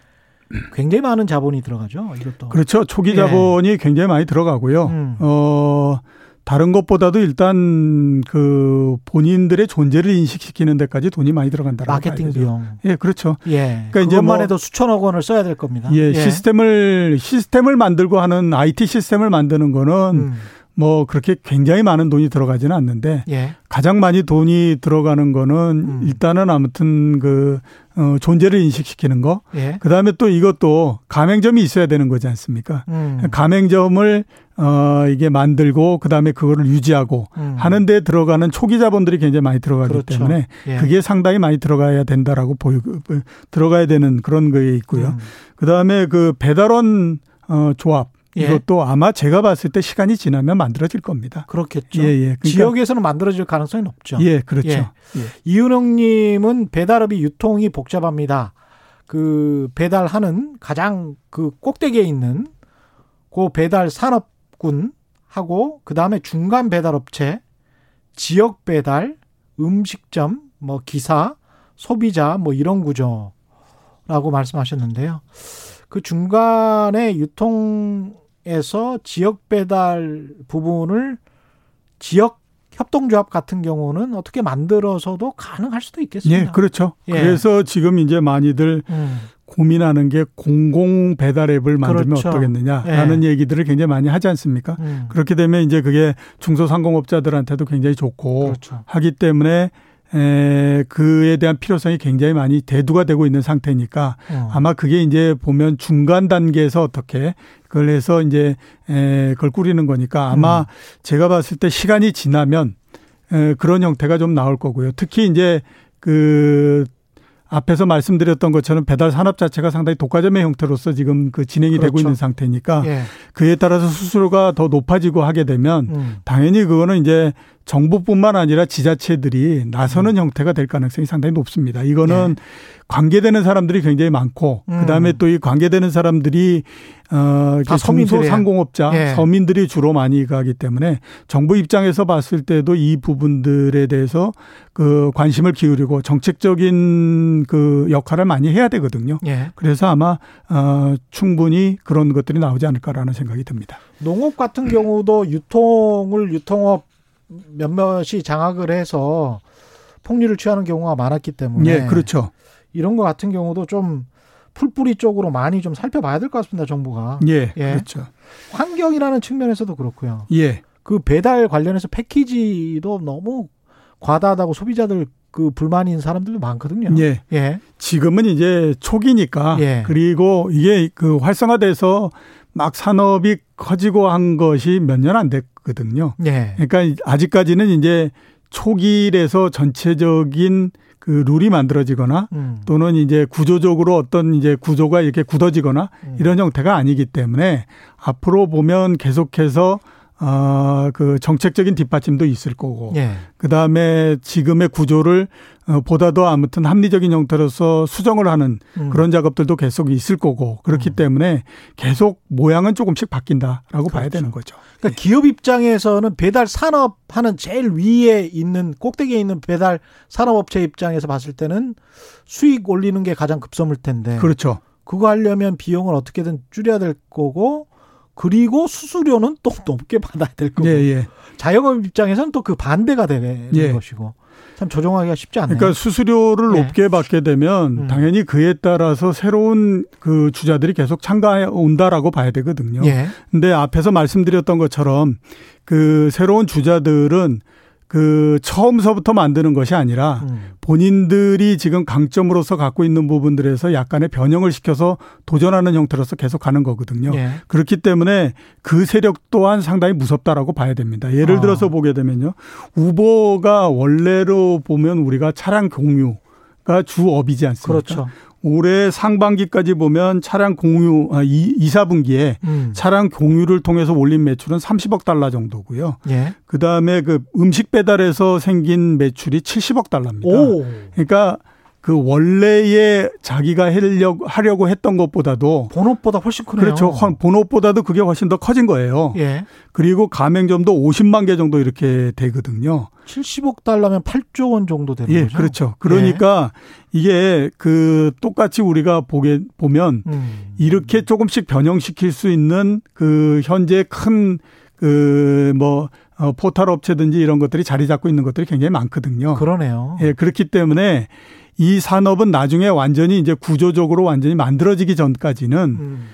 굉장히 많은 자본이 들어가죠. 이것도. 그렇죠. 초기 자본이 예. 굉장히 많이 들어가고요. 음. 어 다른 것보다도 일단 그 본인들의 존재를 인식시키는 데까지 돈이 많이 들어간다. 마케팅 비용. 예, 그렇죠. 예. 그러니까 이제 뭐 해도 수천억 원을 써야 될 겁니다. 예, 예, 시스템을 시스템을 만들고 하는 IT 시스템을 만드는 거는 음. 뭐 그렇게 굉장히 많은 돈이 들어가지는 않는데 예. 가장 많이 돈이 들어가는 거는 음. 일단은 아무튼 그 어, 존재를 인식시키는 거. 예. 그다음에 또 이것도 가맹점이 있어야 되는 거지 않습니까? 음. 가맹점을 어 이게 만들고 그다음에 그거를 유지하고 음. 하는 데 들어가는 초기 자본들이 굉장히 많이 들어가기 그렇죠. 때문에 예. 그게 상당히 많이 들어가야 된다라고 보이 들어가야 되는 그런 거에 있고요. 음. 그다음에 그 배달원 어 조합 예. 이것도 아마 제가 봤을 때 시간이 지나면 만들어질 겁니다. 그렇겠죠. 예, 예. 그러니까 지역에서는 만들어질 가능성이 높죠. 예, 그렇죠. 예. 예. 이은영님은 배달업이 유통이 복잡합니다. 그 배달하는 가장 그 꼭대기에 있는 그 배달 산업군 하고 그 다음에 중간 배달업체, 지역 배달, 음식점, 뭐 기사, 소비자 뭐 이런 구조라고 말씀하셨는데요. 그 중간에 유통 에서 지역 배달 부분을 지역 협동조합 같은 경우는 어떻게 만들어서도 가능할 수도 있겠습니다. 예, 그렇죠. 예. 그래서 지금 이제 많이들 음. 고민하는 게 공공 배달 앱을 만들면 그렇죠. 어떠겠느냐라는 예. 얘기들을 굉장히 많이 하지 않습니까? 음. 그렇게 되면 이제 그게 중소상공업자들한테도 굉장히 좋고 그렇죠. 하기 때문에 에, 그에 대한 필요성이 굉장히 많이 대두가 되고 있는 상태니까 어. 아마 그게 이제 보면 중간 단계에서 어떻게 그걸 해서 이제 에, 그걸 꾸리는 거니까 아마 음. 제가 봤을 때 시간이 지나면 에, 그런 형태가 좀 나올 거고요. 특히 이제 그 앞에서 말씀드렸던 것처럼 배달 산업 자체가 상당히 독과점의 형태로서 지금 그 진행이 그렇죠. 되고 있는 상태니까 예. 그에 따라서 수수료가 더 높아지고 하게 되면 음. 당연히 그거는 이제 정부뿐만 아니라 지자체들이 나서는 음. 형태가 될 가능성이 상당히 높습니다. 이거는 예. 관계되는 사람들이 굉장히 많고 음. 그다음에 또 이 관계되는 사람들이 어 중소 상공업자 예. 서민들이 주로 많이 가기 때문에 정부 입장에서 봤을 때도 이 부분들에 대해서 그 관심을 기울이고 정책적인 그 역할을 많이 해야 되거든요. 예. 그래서 아마 어 충분히 그런 것들이 나오지 않을까라는 생각이 듭니다. 농업 같은 경우도 유통을 유통업 몇몇이 장악을 해서 폭리를 취하는 경우가 많았기 때문에 예, 그렇죠. 이런 것 같은 경우도 좀 풀뿌리 쪽으로 많이 좀 살펴봐야 될 것 같습니다. 정부가. 예, 예, 그렇죠. 환경이라는 측면에서도 그렇고요. 예. 그 배달 관련해서 패키지도 너무 과다하다고 소비자들 그 불만인 사람들도 많거든요. 예. 예. 지금은 이제 초기니까 예. 그리고 이게 그 활성화돼서 막 산업이 커지고 한 것이 몇 년 안 됐거든요. 예. 그러니까 아직까지는 이제 초기에서 전체적인 그 룰이 만들어지거나 음. 또는 이제 구조적으로 어떤 이제 구조가 이렇게 굳어지거나 음. 이런 형태가 아니기 때문에 앞으로 보면 계속해서 어, 그 정책적인 뒷받침도 있을 거고, 예. 그 다음에 지금의 구조를 어, 보다 더 아무튼 합리적인 형태로서 수정을 하는 음. 그런 작업들도 계속 있을 거고, 그렇기 음. 때문에 계속 모양은 조금씩 바뀐다라고 그렇죠. 봐야 되는 거죠. 그러니까 예. 기업 입장에서는 배달 산업 하는 제일 위에 있는 꼭대기에 있는 배달 산업업체 입장에서 봤을 때는 수익 올리는 게 가장 급선물 텐데. 그렇죠. 그거 하려면 비용을 어떻게든 줄여야 될 거고 그리고 수수료는 또 높게 받아야 될 거고. 예, 예. 자영업 입장에서는 또 그 반대가 되는 예. 것이고. 참 조정하기가 쉽지 않네요. 그러니까 수수료를 예. 높게 받게 되면 음. 당연히 그에 따라서 새로운 그 주자들이 계속 참가해 온다라고 봐야 되거든요. 예. 근데 앞에서 말씀드렸던 것처럼 그 새로운 주자들은 그 처음서부터 만드는 것이 아니라 음. 본인들이 지금 강점으로서 갖고 있는 부분들에서 약간의 변형을 시켜서 도전하는 형태로서 계속 가는 거거든요. 예. 그렇기 때문에 그 세력 또한 상당히 무섭다라고 봐야 됩니다. 예를 아. 들어서 보게 되면요. 우버가 원래로 보면 우리가 차량 공유 가 주 업이지 않습니까? 그렇죠. 올해 상반기까지 보면 차량 공유 아, 2, 4분기에 음. 차량 공유를 통해서 올린 매출은 30억 달러 정도고요. 예. 그다음에 그 음식 배달에서 생긴 매출이 70억 달러입니다. 오. 그러니까 그 원래의 자기가 하려고, 하려고 했던 것보다도 본업보다 훨씬 크네요. 그렇죠. 본업보다도 그게 훨씬 더 커진 거예요. 예. 그리고 가맹점도 50만 개 정도 이렇게 되거든요. 70억 달러면 8조 원 정도 되는 예, 거죠. 그렇죠. 그러니까 예. 이게 그 똑같이 우리가 보게 보면 음. 이렇게 조금씩 변형시킬 수 있는 그 현재 큰 그뭐 어, 포털 업체든지 이런 것들이 자리 잡고 있는 것들이 굉장히 많거든요. 그러네요. 예, 그렇기 때문에 이 산업은 나중에 완전히 이제 구조적으로 완전히 만들어지기 전까지는 음.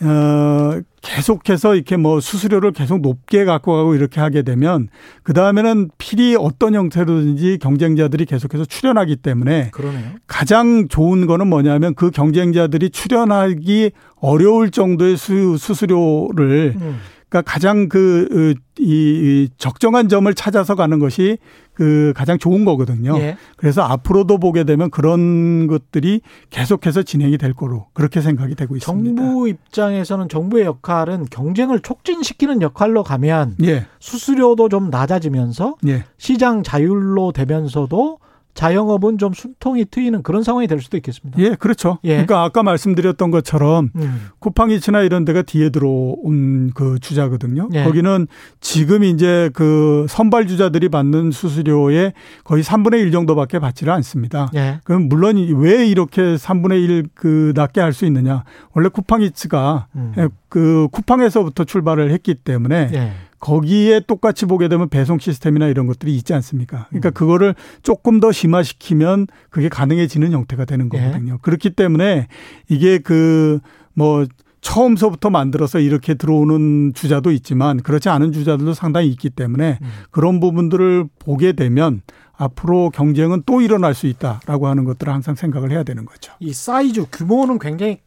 어, 계속해서 이렇게 뭐 수수료를 계속 높게 갖고 가고 이렇게 하게 되면 그 다음에는 필히 어떤 형태로든지 경쟁자들이 계속해서 출연하기 때문에 그러네요. 가장 좋은 거는 뭐냐면 그 경쟁자들이 출연하기 어려울 정도의 수, 수수료를 음. 그러니까 가장 그, 이, 적정한 점을 찾아서 가는 것이 그 가장 좋은 거거든요. 예. 그래서 앞으로도 보게 되면 그런 것들이 계속해서 진행이 될 거로 그렇게 생각이 되고 있습니다. 정부 입장에서는 정부의 역할은 경쟁을 촉진시키는 역할로 가면 예. 수수료도 좀 낮아지면서 예. 시장 자율로 되면서도 자영업은 좀 숨통이 트이는 그런 상황이 될 수도 있겠습니다. 예, 그렇죠. 예. 그러니까 아까 말씀드렸던 것처럼 음. 쿠팡이츠나 이런 데가 뒤에 들어온 그 주자거든요. 예. 거기는 지금 이제 그 선발 주자들이 받는 수수료의 거의 3분의 1 정도밖에 받지를 않습니다. 예. 그럼 물론 왜 이렇게 3분의 1 그 낮게 할 수 있느냐? 원래 쿠팡이츠가 음. 그 쿠팡에서부터 출발을 했기 때문에 예. 거기에 똑같이 보게 되면 배송 시스템이나 이런 것들이 있지 않습니까? 그러니까 음. 그거를 조금 더 심화시키면 그게 가능해지는 형태가 되는 예. 거거든요. 예. 그렇기 때문에 이게 그 뭐 처음서부터 만들어서 이렇게 들어오는 주자도 있지만 그렇지 않은 주자들도 상당히 있기 때문에 음. 그런 부분들을 보게 되면 앞으로 경쟁은 또 일어날 수 있다라고 하는 것들을 항상 생각을 해야 되는 거죠. 이 사이즈 규모는 굉장히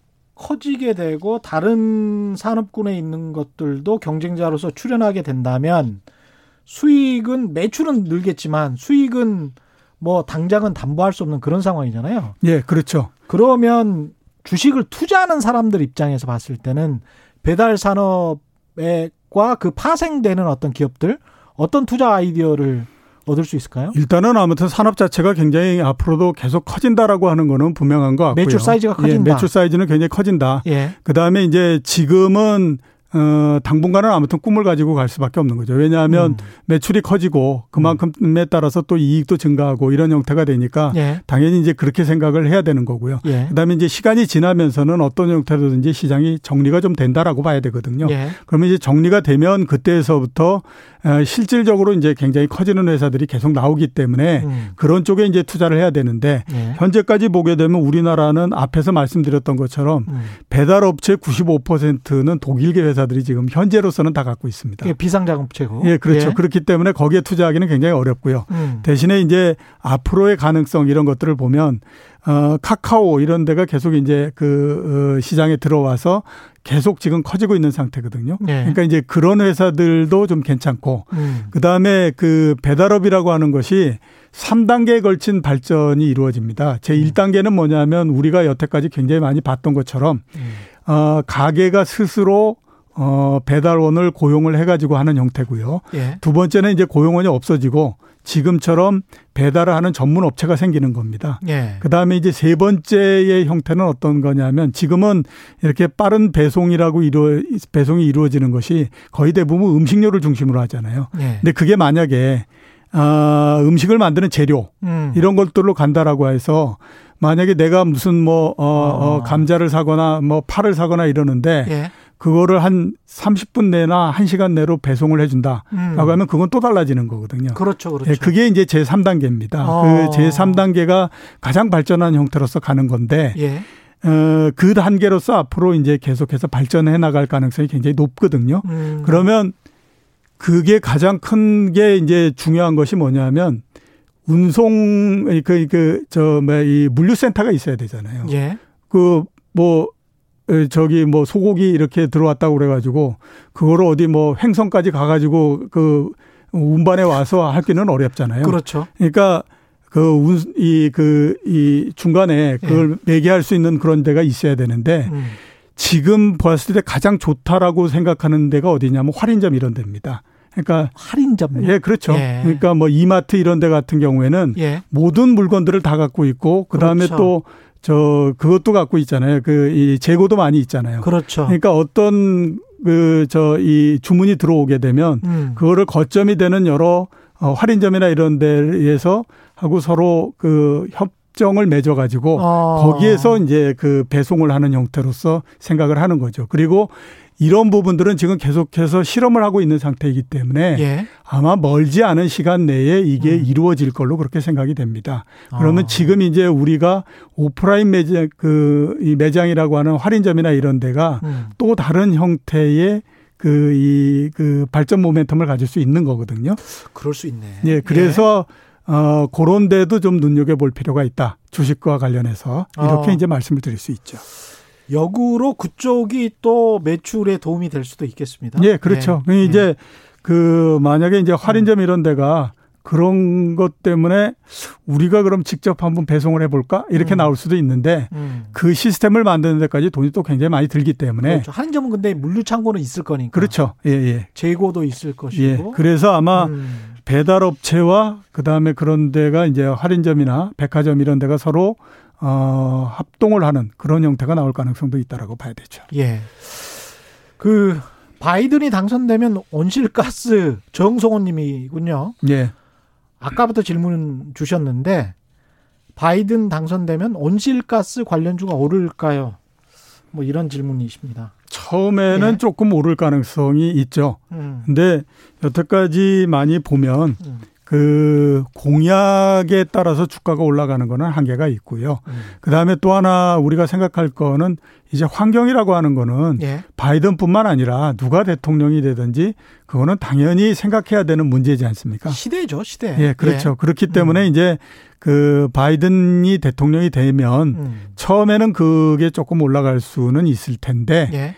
커지게 되고 다른 산업군에 있는 것들도 경쟁자로서 출연하게 된다면 수익은 매출은 늘겠지만 수익은 뭐 당장은 담보할 수 없는 그런 상황이잖아요. 예, 그렇죠. 그러면 주식을 투자하는 사람들 입장에서 봤을 때는 배달 산업과 그 파생되는 어떤 기업들 어떤 투자 아이디어를 얻을 수 있을까요? 일단은 아무튼 산업 자체가 굉장히 앞으로도 계속 커진다라고 하는 거는 분명한 것 같고요. 매출 사이즈가 커진다. 예, 매출 사이즈는 굉장히 커진다. 예. 그다음에 이제 지금은 어, 당분간은 아무튼 꿈을 가지고 갈 수밖에 없는 거죠. 왜냐하면 음. 매출이 커지고 그만큼에 따라서 또 이익도 증가하고 이런 형태가 되니까 예. 당연히 이제 그렇게 생각을 해야 되는 거고요. 예. 그다음에 이제 시간이 지나면서는 어떤 형태로든지 시장이 정리가 좀 된다라고 봐야 되거든요. 예. 그러면 이제 정리가 되면 그때에서부터 어, 실질적으로 이제 굉장히 커지는 회사들이 계속 나오기 때문에 음. 그런 쪽에 이제 투자를 해야 되는데 예. 현재까지 보게 되면 우리나라는 앞에서 말씀드렸던 것처럼 음. 배달 업체 95%는 독일계 회사 회사들이 지금 현재로서는 다 갖고 있습니다. 예, 비상자금채고. 예, 그렇죠. 예. 그렇기 때문에 거기에 투자하기는 굉장히 어렵고요. 음. 대신에 이제 앞으로의 가능성 이런 것들을 보면 어, 카카오 이런 데가 계속 이제 그 어, 시장에 들어와서 계속 지금 커지고 있는 상태거든요. 네. 그러니까 이제 그런 회사들도 좀 괜찮고 음. 그다음에 그 배달업이라고 하는 것이 3단계에 걸친 발전이 이루어집니다. 제 1단계는 뭐냐면 우리가 여태까지 굉장히 많이 봤던 것처럼 음. 어 가게가 스스로 어 배달원을 고용을 해 가지고 하는 형태고요. 예. 두 번째는 이제 고용원이 없어지고 지금처럼 배달을 하는 전문 업체가 생기는 겁니다. 예. 그 다음에 이제 세 번째의 형태는 어떤 거냐면 지금은 이렇게 빠른 배송이라고 이루 배송이 이루어지는 것이 거의 대부분 음식료를 중심으로 하잖아요. 예. 근데 그게 만약에 아, 음식을 만드는 재료 음. 이런 것들로 간다라고 해서 만약에 내가 무슨 뭐 어, 어, 어 감자를 사거나 뭐 파를 사거나 이러는데 예. 그거를 한 30분 내나 1시간 내로 배송을 해준다라고 음. 하면 그건 또 달라지는 거거든요. 그렇죠, 그렇죠. 예, 그게 이제 제 3단계입니다. 어. 그제 3단계가 가장 발전한 형태로서 가는 건데, 예. 어, 그 단계로서 앞으로 이제 계속해서 발전해 나갈 가능성이 굉장히 높거든요. 음. 그러면 그게 가장 큰 게 이제 중요한 것이 뭐냐면 운송 그그저뭐이 물류센터가 있어야 되잖아요. 예. 그뭐 저기 뭐 소고기 이렇게 들어왔다고 그래가지고 그거를 어디 뭐 횡성까지 가가지고 그 운반에 와서 하기는 어렵잖아요. 그렇죠. 그러니까 그 운, 이, 그, 이 중간에 그걸 예. 매개할 수 있는 그런 데가 있어야 되는데 음. 지금 봤을 때 가장 좋다라고 생각하는 데가 어디냐면 할인점 이런 데입니다. 그러니까 할인점. 예, 그렇죠. 예. 그러니까 뭐 이마트 이런 데 같은 경우에는 예. 모든 물건들을 다 갖고 있고 그다음에 그렇죠. 또 저 그것도 갖고 있잖아요. 그 이 재고도 많이 있잖아요. 그렇죠. 그러니까 어떤 그 저 이 주문이 들어오게 되면 음. 그거를 거점이 되는 여러 어 할인점이나 이런 데에서 하고 서로 그 협정을 맺어 가지고 어. 거기에서 이제 그 배송을 하는 형태로서 생각을 하는 거죠. 그리고 이런 부분들은 지금 계속해서 실험을 하고 있는 상태이기 때문에 예. 아마 멀지 않은 시간 내에 이게 음. 이루어질 걸로 그렇게 생각이 됩니다. 그러면 아. 지금 이제 우리가 오프라인 매장 그 이 매장이라고 하는 할인점이나 이런 데가 음. 또 다른 형태의 그, 이, 그 발전 모멘텀을 가질 수 있는 거거든요. 그럴 수 있네. 예, 그래서 예. 어, 그런 데도 좀 눈여겨볼 필요가 있다. 주식과 관련해서. 이렇게 어. 이제 말씀을 드릴 수 있죠. 역으로 그쪽이 또 매출에 도움이 될 수도 있겠습니다. 예, 그렇죠. 네. 이제 네. 그 만약에 이제 할인점 음. 이런 데가 그런 것 때문에 우리가 그럼 직접 한번 배송을 해볼까 이렇게 음. 나올 수도 있는데 음. 그 시스템을 만드는 데까지 돈이 또 굉장히 많이 들기 때문에 그렇죠. 할인점은 근데 물류 창고는 있을 거니까 그렇죠. 예, 예. 재고도 있을 것이고 예. 그래서 아마 음. 배달 업체와 그 다음에 그런 데가 이제 할인점이나 백화점 이런 데가 서로 어, 합동을 하는 그런 형태가 나올 가능성도 있다라고 봐야 되죠. 예. 그 바이든이 당선되면 온실가스 정성원 님이군요. 예. 아까부터 질문 주셨는데 바이든 당선되면 온실가스 관련주가 오를까요? 뭐 이런 질문이십니다. 처음에는 예. 조금 오를 가능성이 있죠. 음. 근데 여태까지 많이 보면 음. 그 공약에 따라서 주가가 올라가는 거는 한계가 있고요. 음. 그다음에 또 하나 우리가 생각할 거는 이제 환경이라고 하는 거는 예. 바이든뿐만 아니라 누가 대통령이 되든지 그거는 당연히 생각해야 되는 문제지 않습니까? 시대죠, 시대. 예, 그렇죠. 예. 그렇기 때문에 음. 이제 그 바이든이 대통령이 되면 음. 처음에는 그게 조금 올라갈 수는 있을 텐데 예.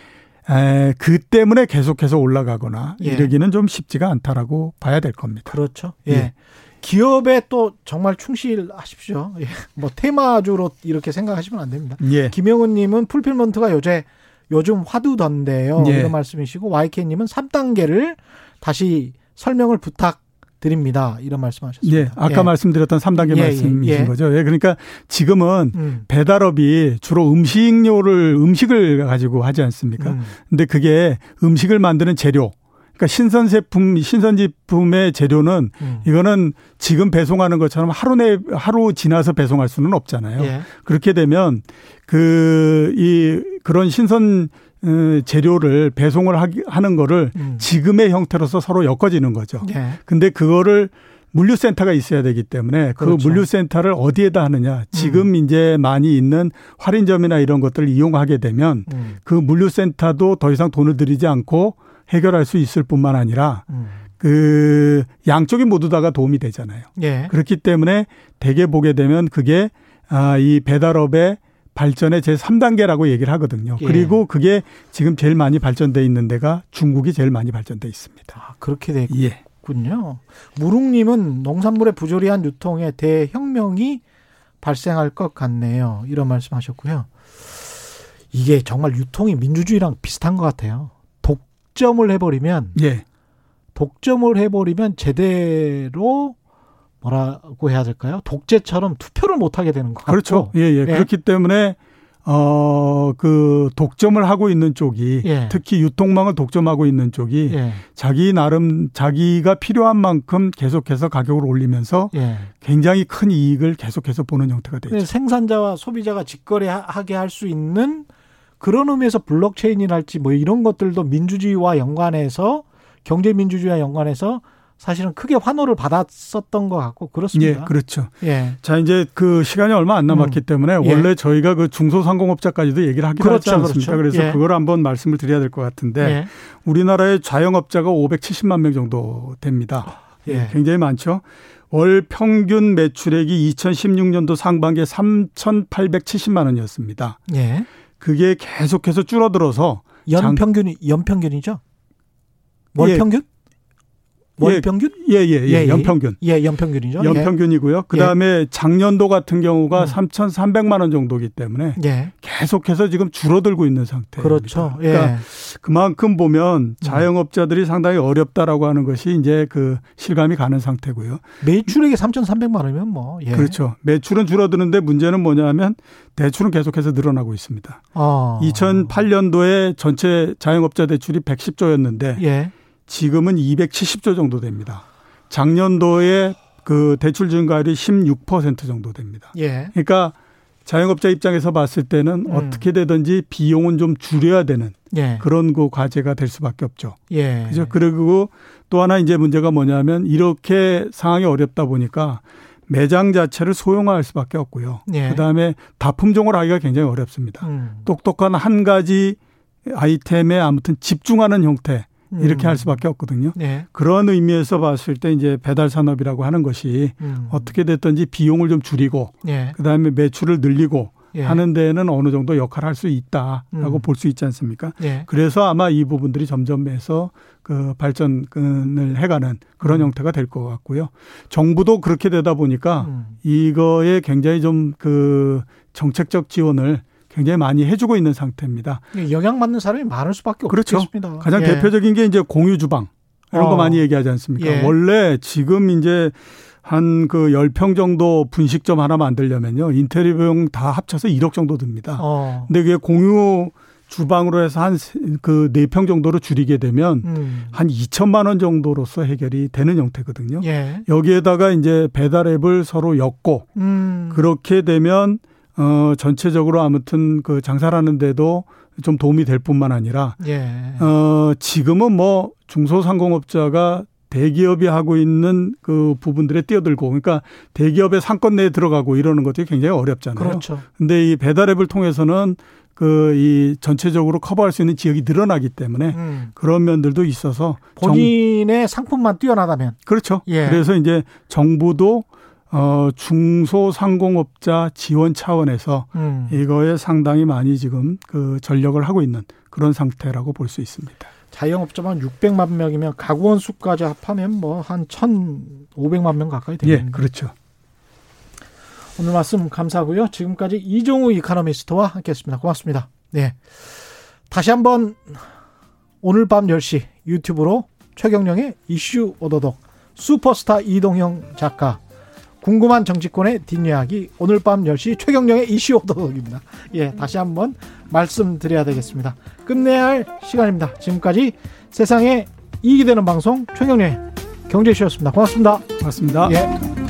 에, 그 때문에 계속해서 올라가거나 예. 이러기는 좀 쉽지가 않다라고 봐야 될 겁니다. 그렇죠. 예. 예. 기업에 또 정말 충실하십시오. 예. 뭐 테마주로 이렇게 생각하시면 안 됩니다. 예. 김영훈 님은 풀필먼트가 요새 요즘 화두던데요. 예. 이런 말씀이시고 YK님은 3단계를 다시 설명을 부탁 드립니다. 이런 말씀하셨습니다. 예, 아까 예. 말씀드렸던 3단계 예, 예, 말씀이신 예. 거죠. 예, 그러니까 지금은 음. 배달업이 주로 음식료를 음식을 가지고 하지 않습니까? 음. 근데 그게 음식을 만드는 재료 그러니까 신선 제품, 신선 제품의 재료는 음. 이거는 지금 배송하는 것처럼 하루 내 하루 지나서 배송할 수는 없잖아요. 예. 그렇게 되면 그 이 그런 신선 어, 재료를 배송을 하는 거를 음. 지금의 형태로서 서로 엮어지는 거죠. 예. 근데 그거를 물류센터가 있어야 되기 때문에 그 그렇죠. 물류센터를 어디에다 하느냐. 지금 음. 이제 많이 있는 할인점이나 이런 것들을 이용하게 되면 음. 그 물류센터도 더 이상 돈을 들이지 않고 해결할 수 있을 뿐만 아니라 음. 그 양쪽이 모두 다가 도움이 되잖아요. 예. 그렇기 때문에 대개 보게 되면 그게 아, 이 배달업의 발전의 제 3단계라고 얘기를 하거든요. 예. 그리고 그게 지금 제일 많이 발전돼 있는 데가 중국이 제일 많이 발전돼 있습니다. 아, 그렇게 됐 예. 군요. 무릉님은 농산물의 부조리한 유통에 대혁명이 발생할 것 같네요. 이런 말씀하셨고요. 이게 정말 유통이 민주주의랑 비슷한 것 같아요. 독점을 해버리면, 예. 독점을 해버리면 제대로 뭐라고 해야 될까요? 독재처럼 투표를 못 하게 되는 것 그렇죠. 예, 예. 예. 그렇기 때문에 어, 그 독점을 하고 있는 쪽이 예. 특히 유통망을 독점하고 있는 쪽이 예. 자기 나름 자기가 필요한 만큼 계속해서 가격을 올리면서 예. 굉장히 큰 이익을 계속해서 보는 형태가 되죠. 생산자와 소비자가 직거래하게 할 수 있는 그런 의미에서 블록체인이랄지 뭐 이런 것들도 민주주의와 연관해서 경제 민주주의와 연관해서 사실은 크게 환호를 받았었던 것 같고 그렇습니다. 예, 그렇죠. 예. 자 이제 그 시간이 얼마 안 남았기 음. 때문에 예. 원래 저희가 그 중소상공업자까지도 얘기를 하기로 그렇죠, 하지 않습니까? 그렇죠. 그래서 예. 그걸 한번 말씀을 드려야 될 것 같은데 예. 우리나라의 자영업자가 570만 명 정도 됩니다. 예. 굉장히 많죠. 월 평균 매출액이 2016년도 상반기에 3,870만 원이었습니다. 예. 그게 계속해서 줄어들어서 연 평균이 연 평균이죠? 월 예. 평균? 월 평균? 예, 예, 예, 예, 연평균. 예, 연평균이죠. 연평균이고요. 예. 그다음에 작년도 같은 경우가 음. 3,300만 원 정도기 때문에 예. 계속해서 지금 줄어들고 있는 상태입니다. 그렇죠. 예. 그러니까 그만큼 보면 음. 자영업자들이 상당히 어렵다라고 하는 것이 이제 그 실감이 가는 상태고요. 매출액이 3,300만 원이면 뭐 예. 그렇죠. 매출은 줄어드는데 문제는 뭐냐면 대출은 계속해서 늘어나고 있습니다. 아. 2008년도에 전체 자영업자 대출이 110조였는데 예. 지금은 270조 정도 됩니다. 작년도에 그 대출 증가율이 16% 정도 됩니다. 예. 그러니까 자영업자 입장에서 봤을 때는 음. 어떻게 되든지 비용은 좀 줄여야 되는 예. 그런 그 과제가 될 수밖에 없죠. 예. 그죠. 그리고 또 하나 이제 문제가 뭐냐면 이렇게 상황이 어렵다 보니까 매장 자체를 소형화할 수밖에 없고요. 예. 그다음에 다품종을 하기가 굉장히 어렵습니다. 음. 똑똑한 한 가지 아이템에 아무튼 집중하는 형태 이렇게 음. 할 수밖에 없거든요. 네. 그런 의미에서 봤을 때 이제 배달 산업이라고 하는 것이 음. 어떻게 됐든지 비용을 좀 줄이고 네. 그다음에 매출을 늘리고 예. 하는 데에는 어느 정도 역할을 할 수 있다라고 음. 볼수 있지 않습니까? 예. 그래서 아마 이 부분들이 점점 해서 그 발전을 해가는 그런 음. 형태가 될 것 같고요. 정부도 그렇게 되다 보니까 음. 이거에 굉장히 좀 그 정책적 지원을 굉장히 많이 해주고 있는 상태입니다. 예, 영향받는 사람이 많을 수밖에 그렇죠. 없겠습니다. 가장 예. 대표적인 게 이제 공유 주방 이런 어. 거 많이 얘기하지 않습니까? 예. 원래 지금 이제 한 그 10평 정도 분식점 하나 만들려면요. 인테리어 비용 다 합쳐서 1억 정도 듭니다. 어. 근데 그게 공유 주방으로 해서 한 그 4평 정도로 줄이게 되면 음. 한 2천만 원 정도로서 해결이 되는 형태거든요. 예. 여기에다가 이제 배달 앱을 서로 엮고 음. 그렇게 되면 어, 전체적으로 아무튼 그 장사하는 데도 좀 도움이 될 뿐만 아니라, 예. 어, 지금은 뭐 중소상공업자가 대기업이 하고 있는 그 부분들에 뛰어들고, 그러니까 대기업의 상권 내에 들어가고 이러는 것들이 굉장히 어렵잖아요. 그렇죠. 근데 이 배달앱을 통해서는 그 이 전체적으로 커버할 수 있는 지역이 늘어나기 때문에 음. 그런 면들도 있어서 본인의 정... 상품만 뛰어나다면 그렇죠. 예. 그래서 이제 정부도 어, 중소상공업자 지원 차원에서 음. 이거에 상당히 많이 지금 그 전력을 하고 있는 그런 상태라고 볼 수 있습니다. 자영업자만 600만 명이면 가구원 수까지 합하면 뭐 한 1,500만 명 가까이 되겠네요. 예, 그렇죠. 오늘 말씀 감사하고요. 지금까지 이종우 이카노미스트와 함께했습니다. 고맙습니다. 네. 다시 한번 오늘 밤 10시 유튜브로 최경령의 이슈 오도독 슈퍼스타 이동형 작가 궁금한 정치권의 뒷이야기 오늘 밤 10시 최경령의 이슈 오더독입니다. 예, 다시 한번 말씀드려야 되겠습니다. 끝내야 할 시간입니다. 지금까지 세상에 이익이 되는 방송 최경령의 경제쇼였습니다. 고맙습니다. 고맙습니다. 예.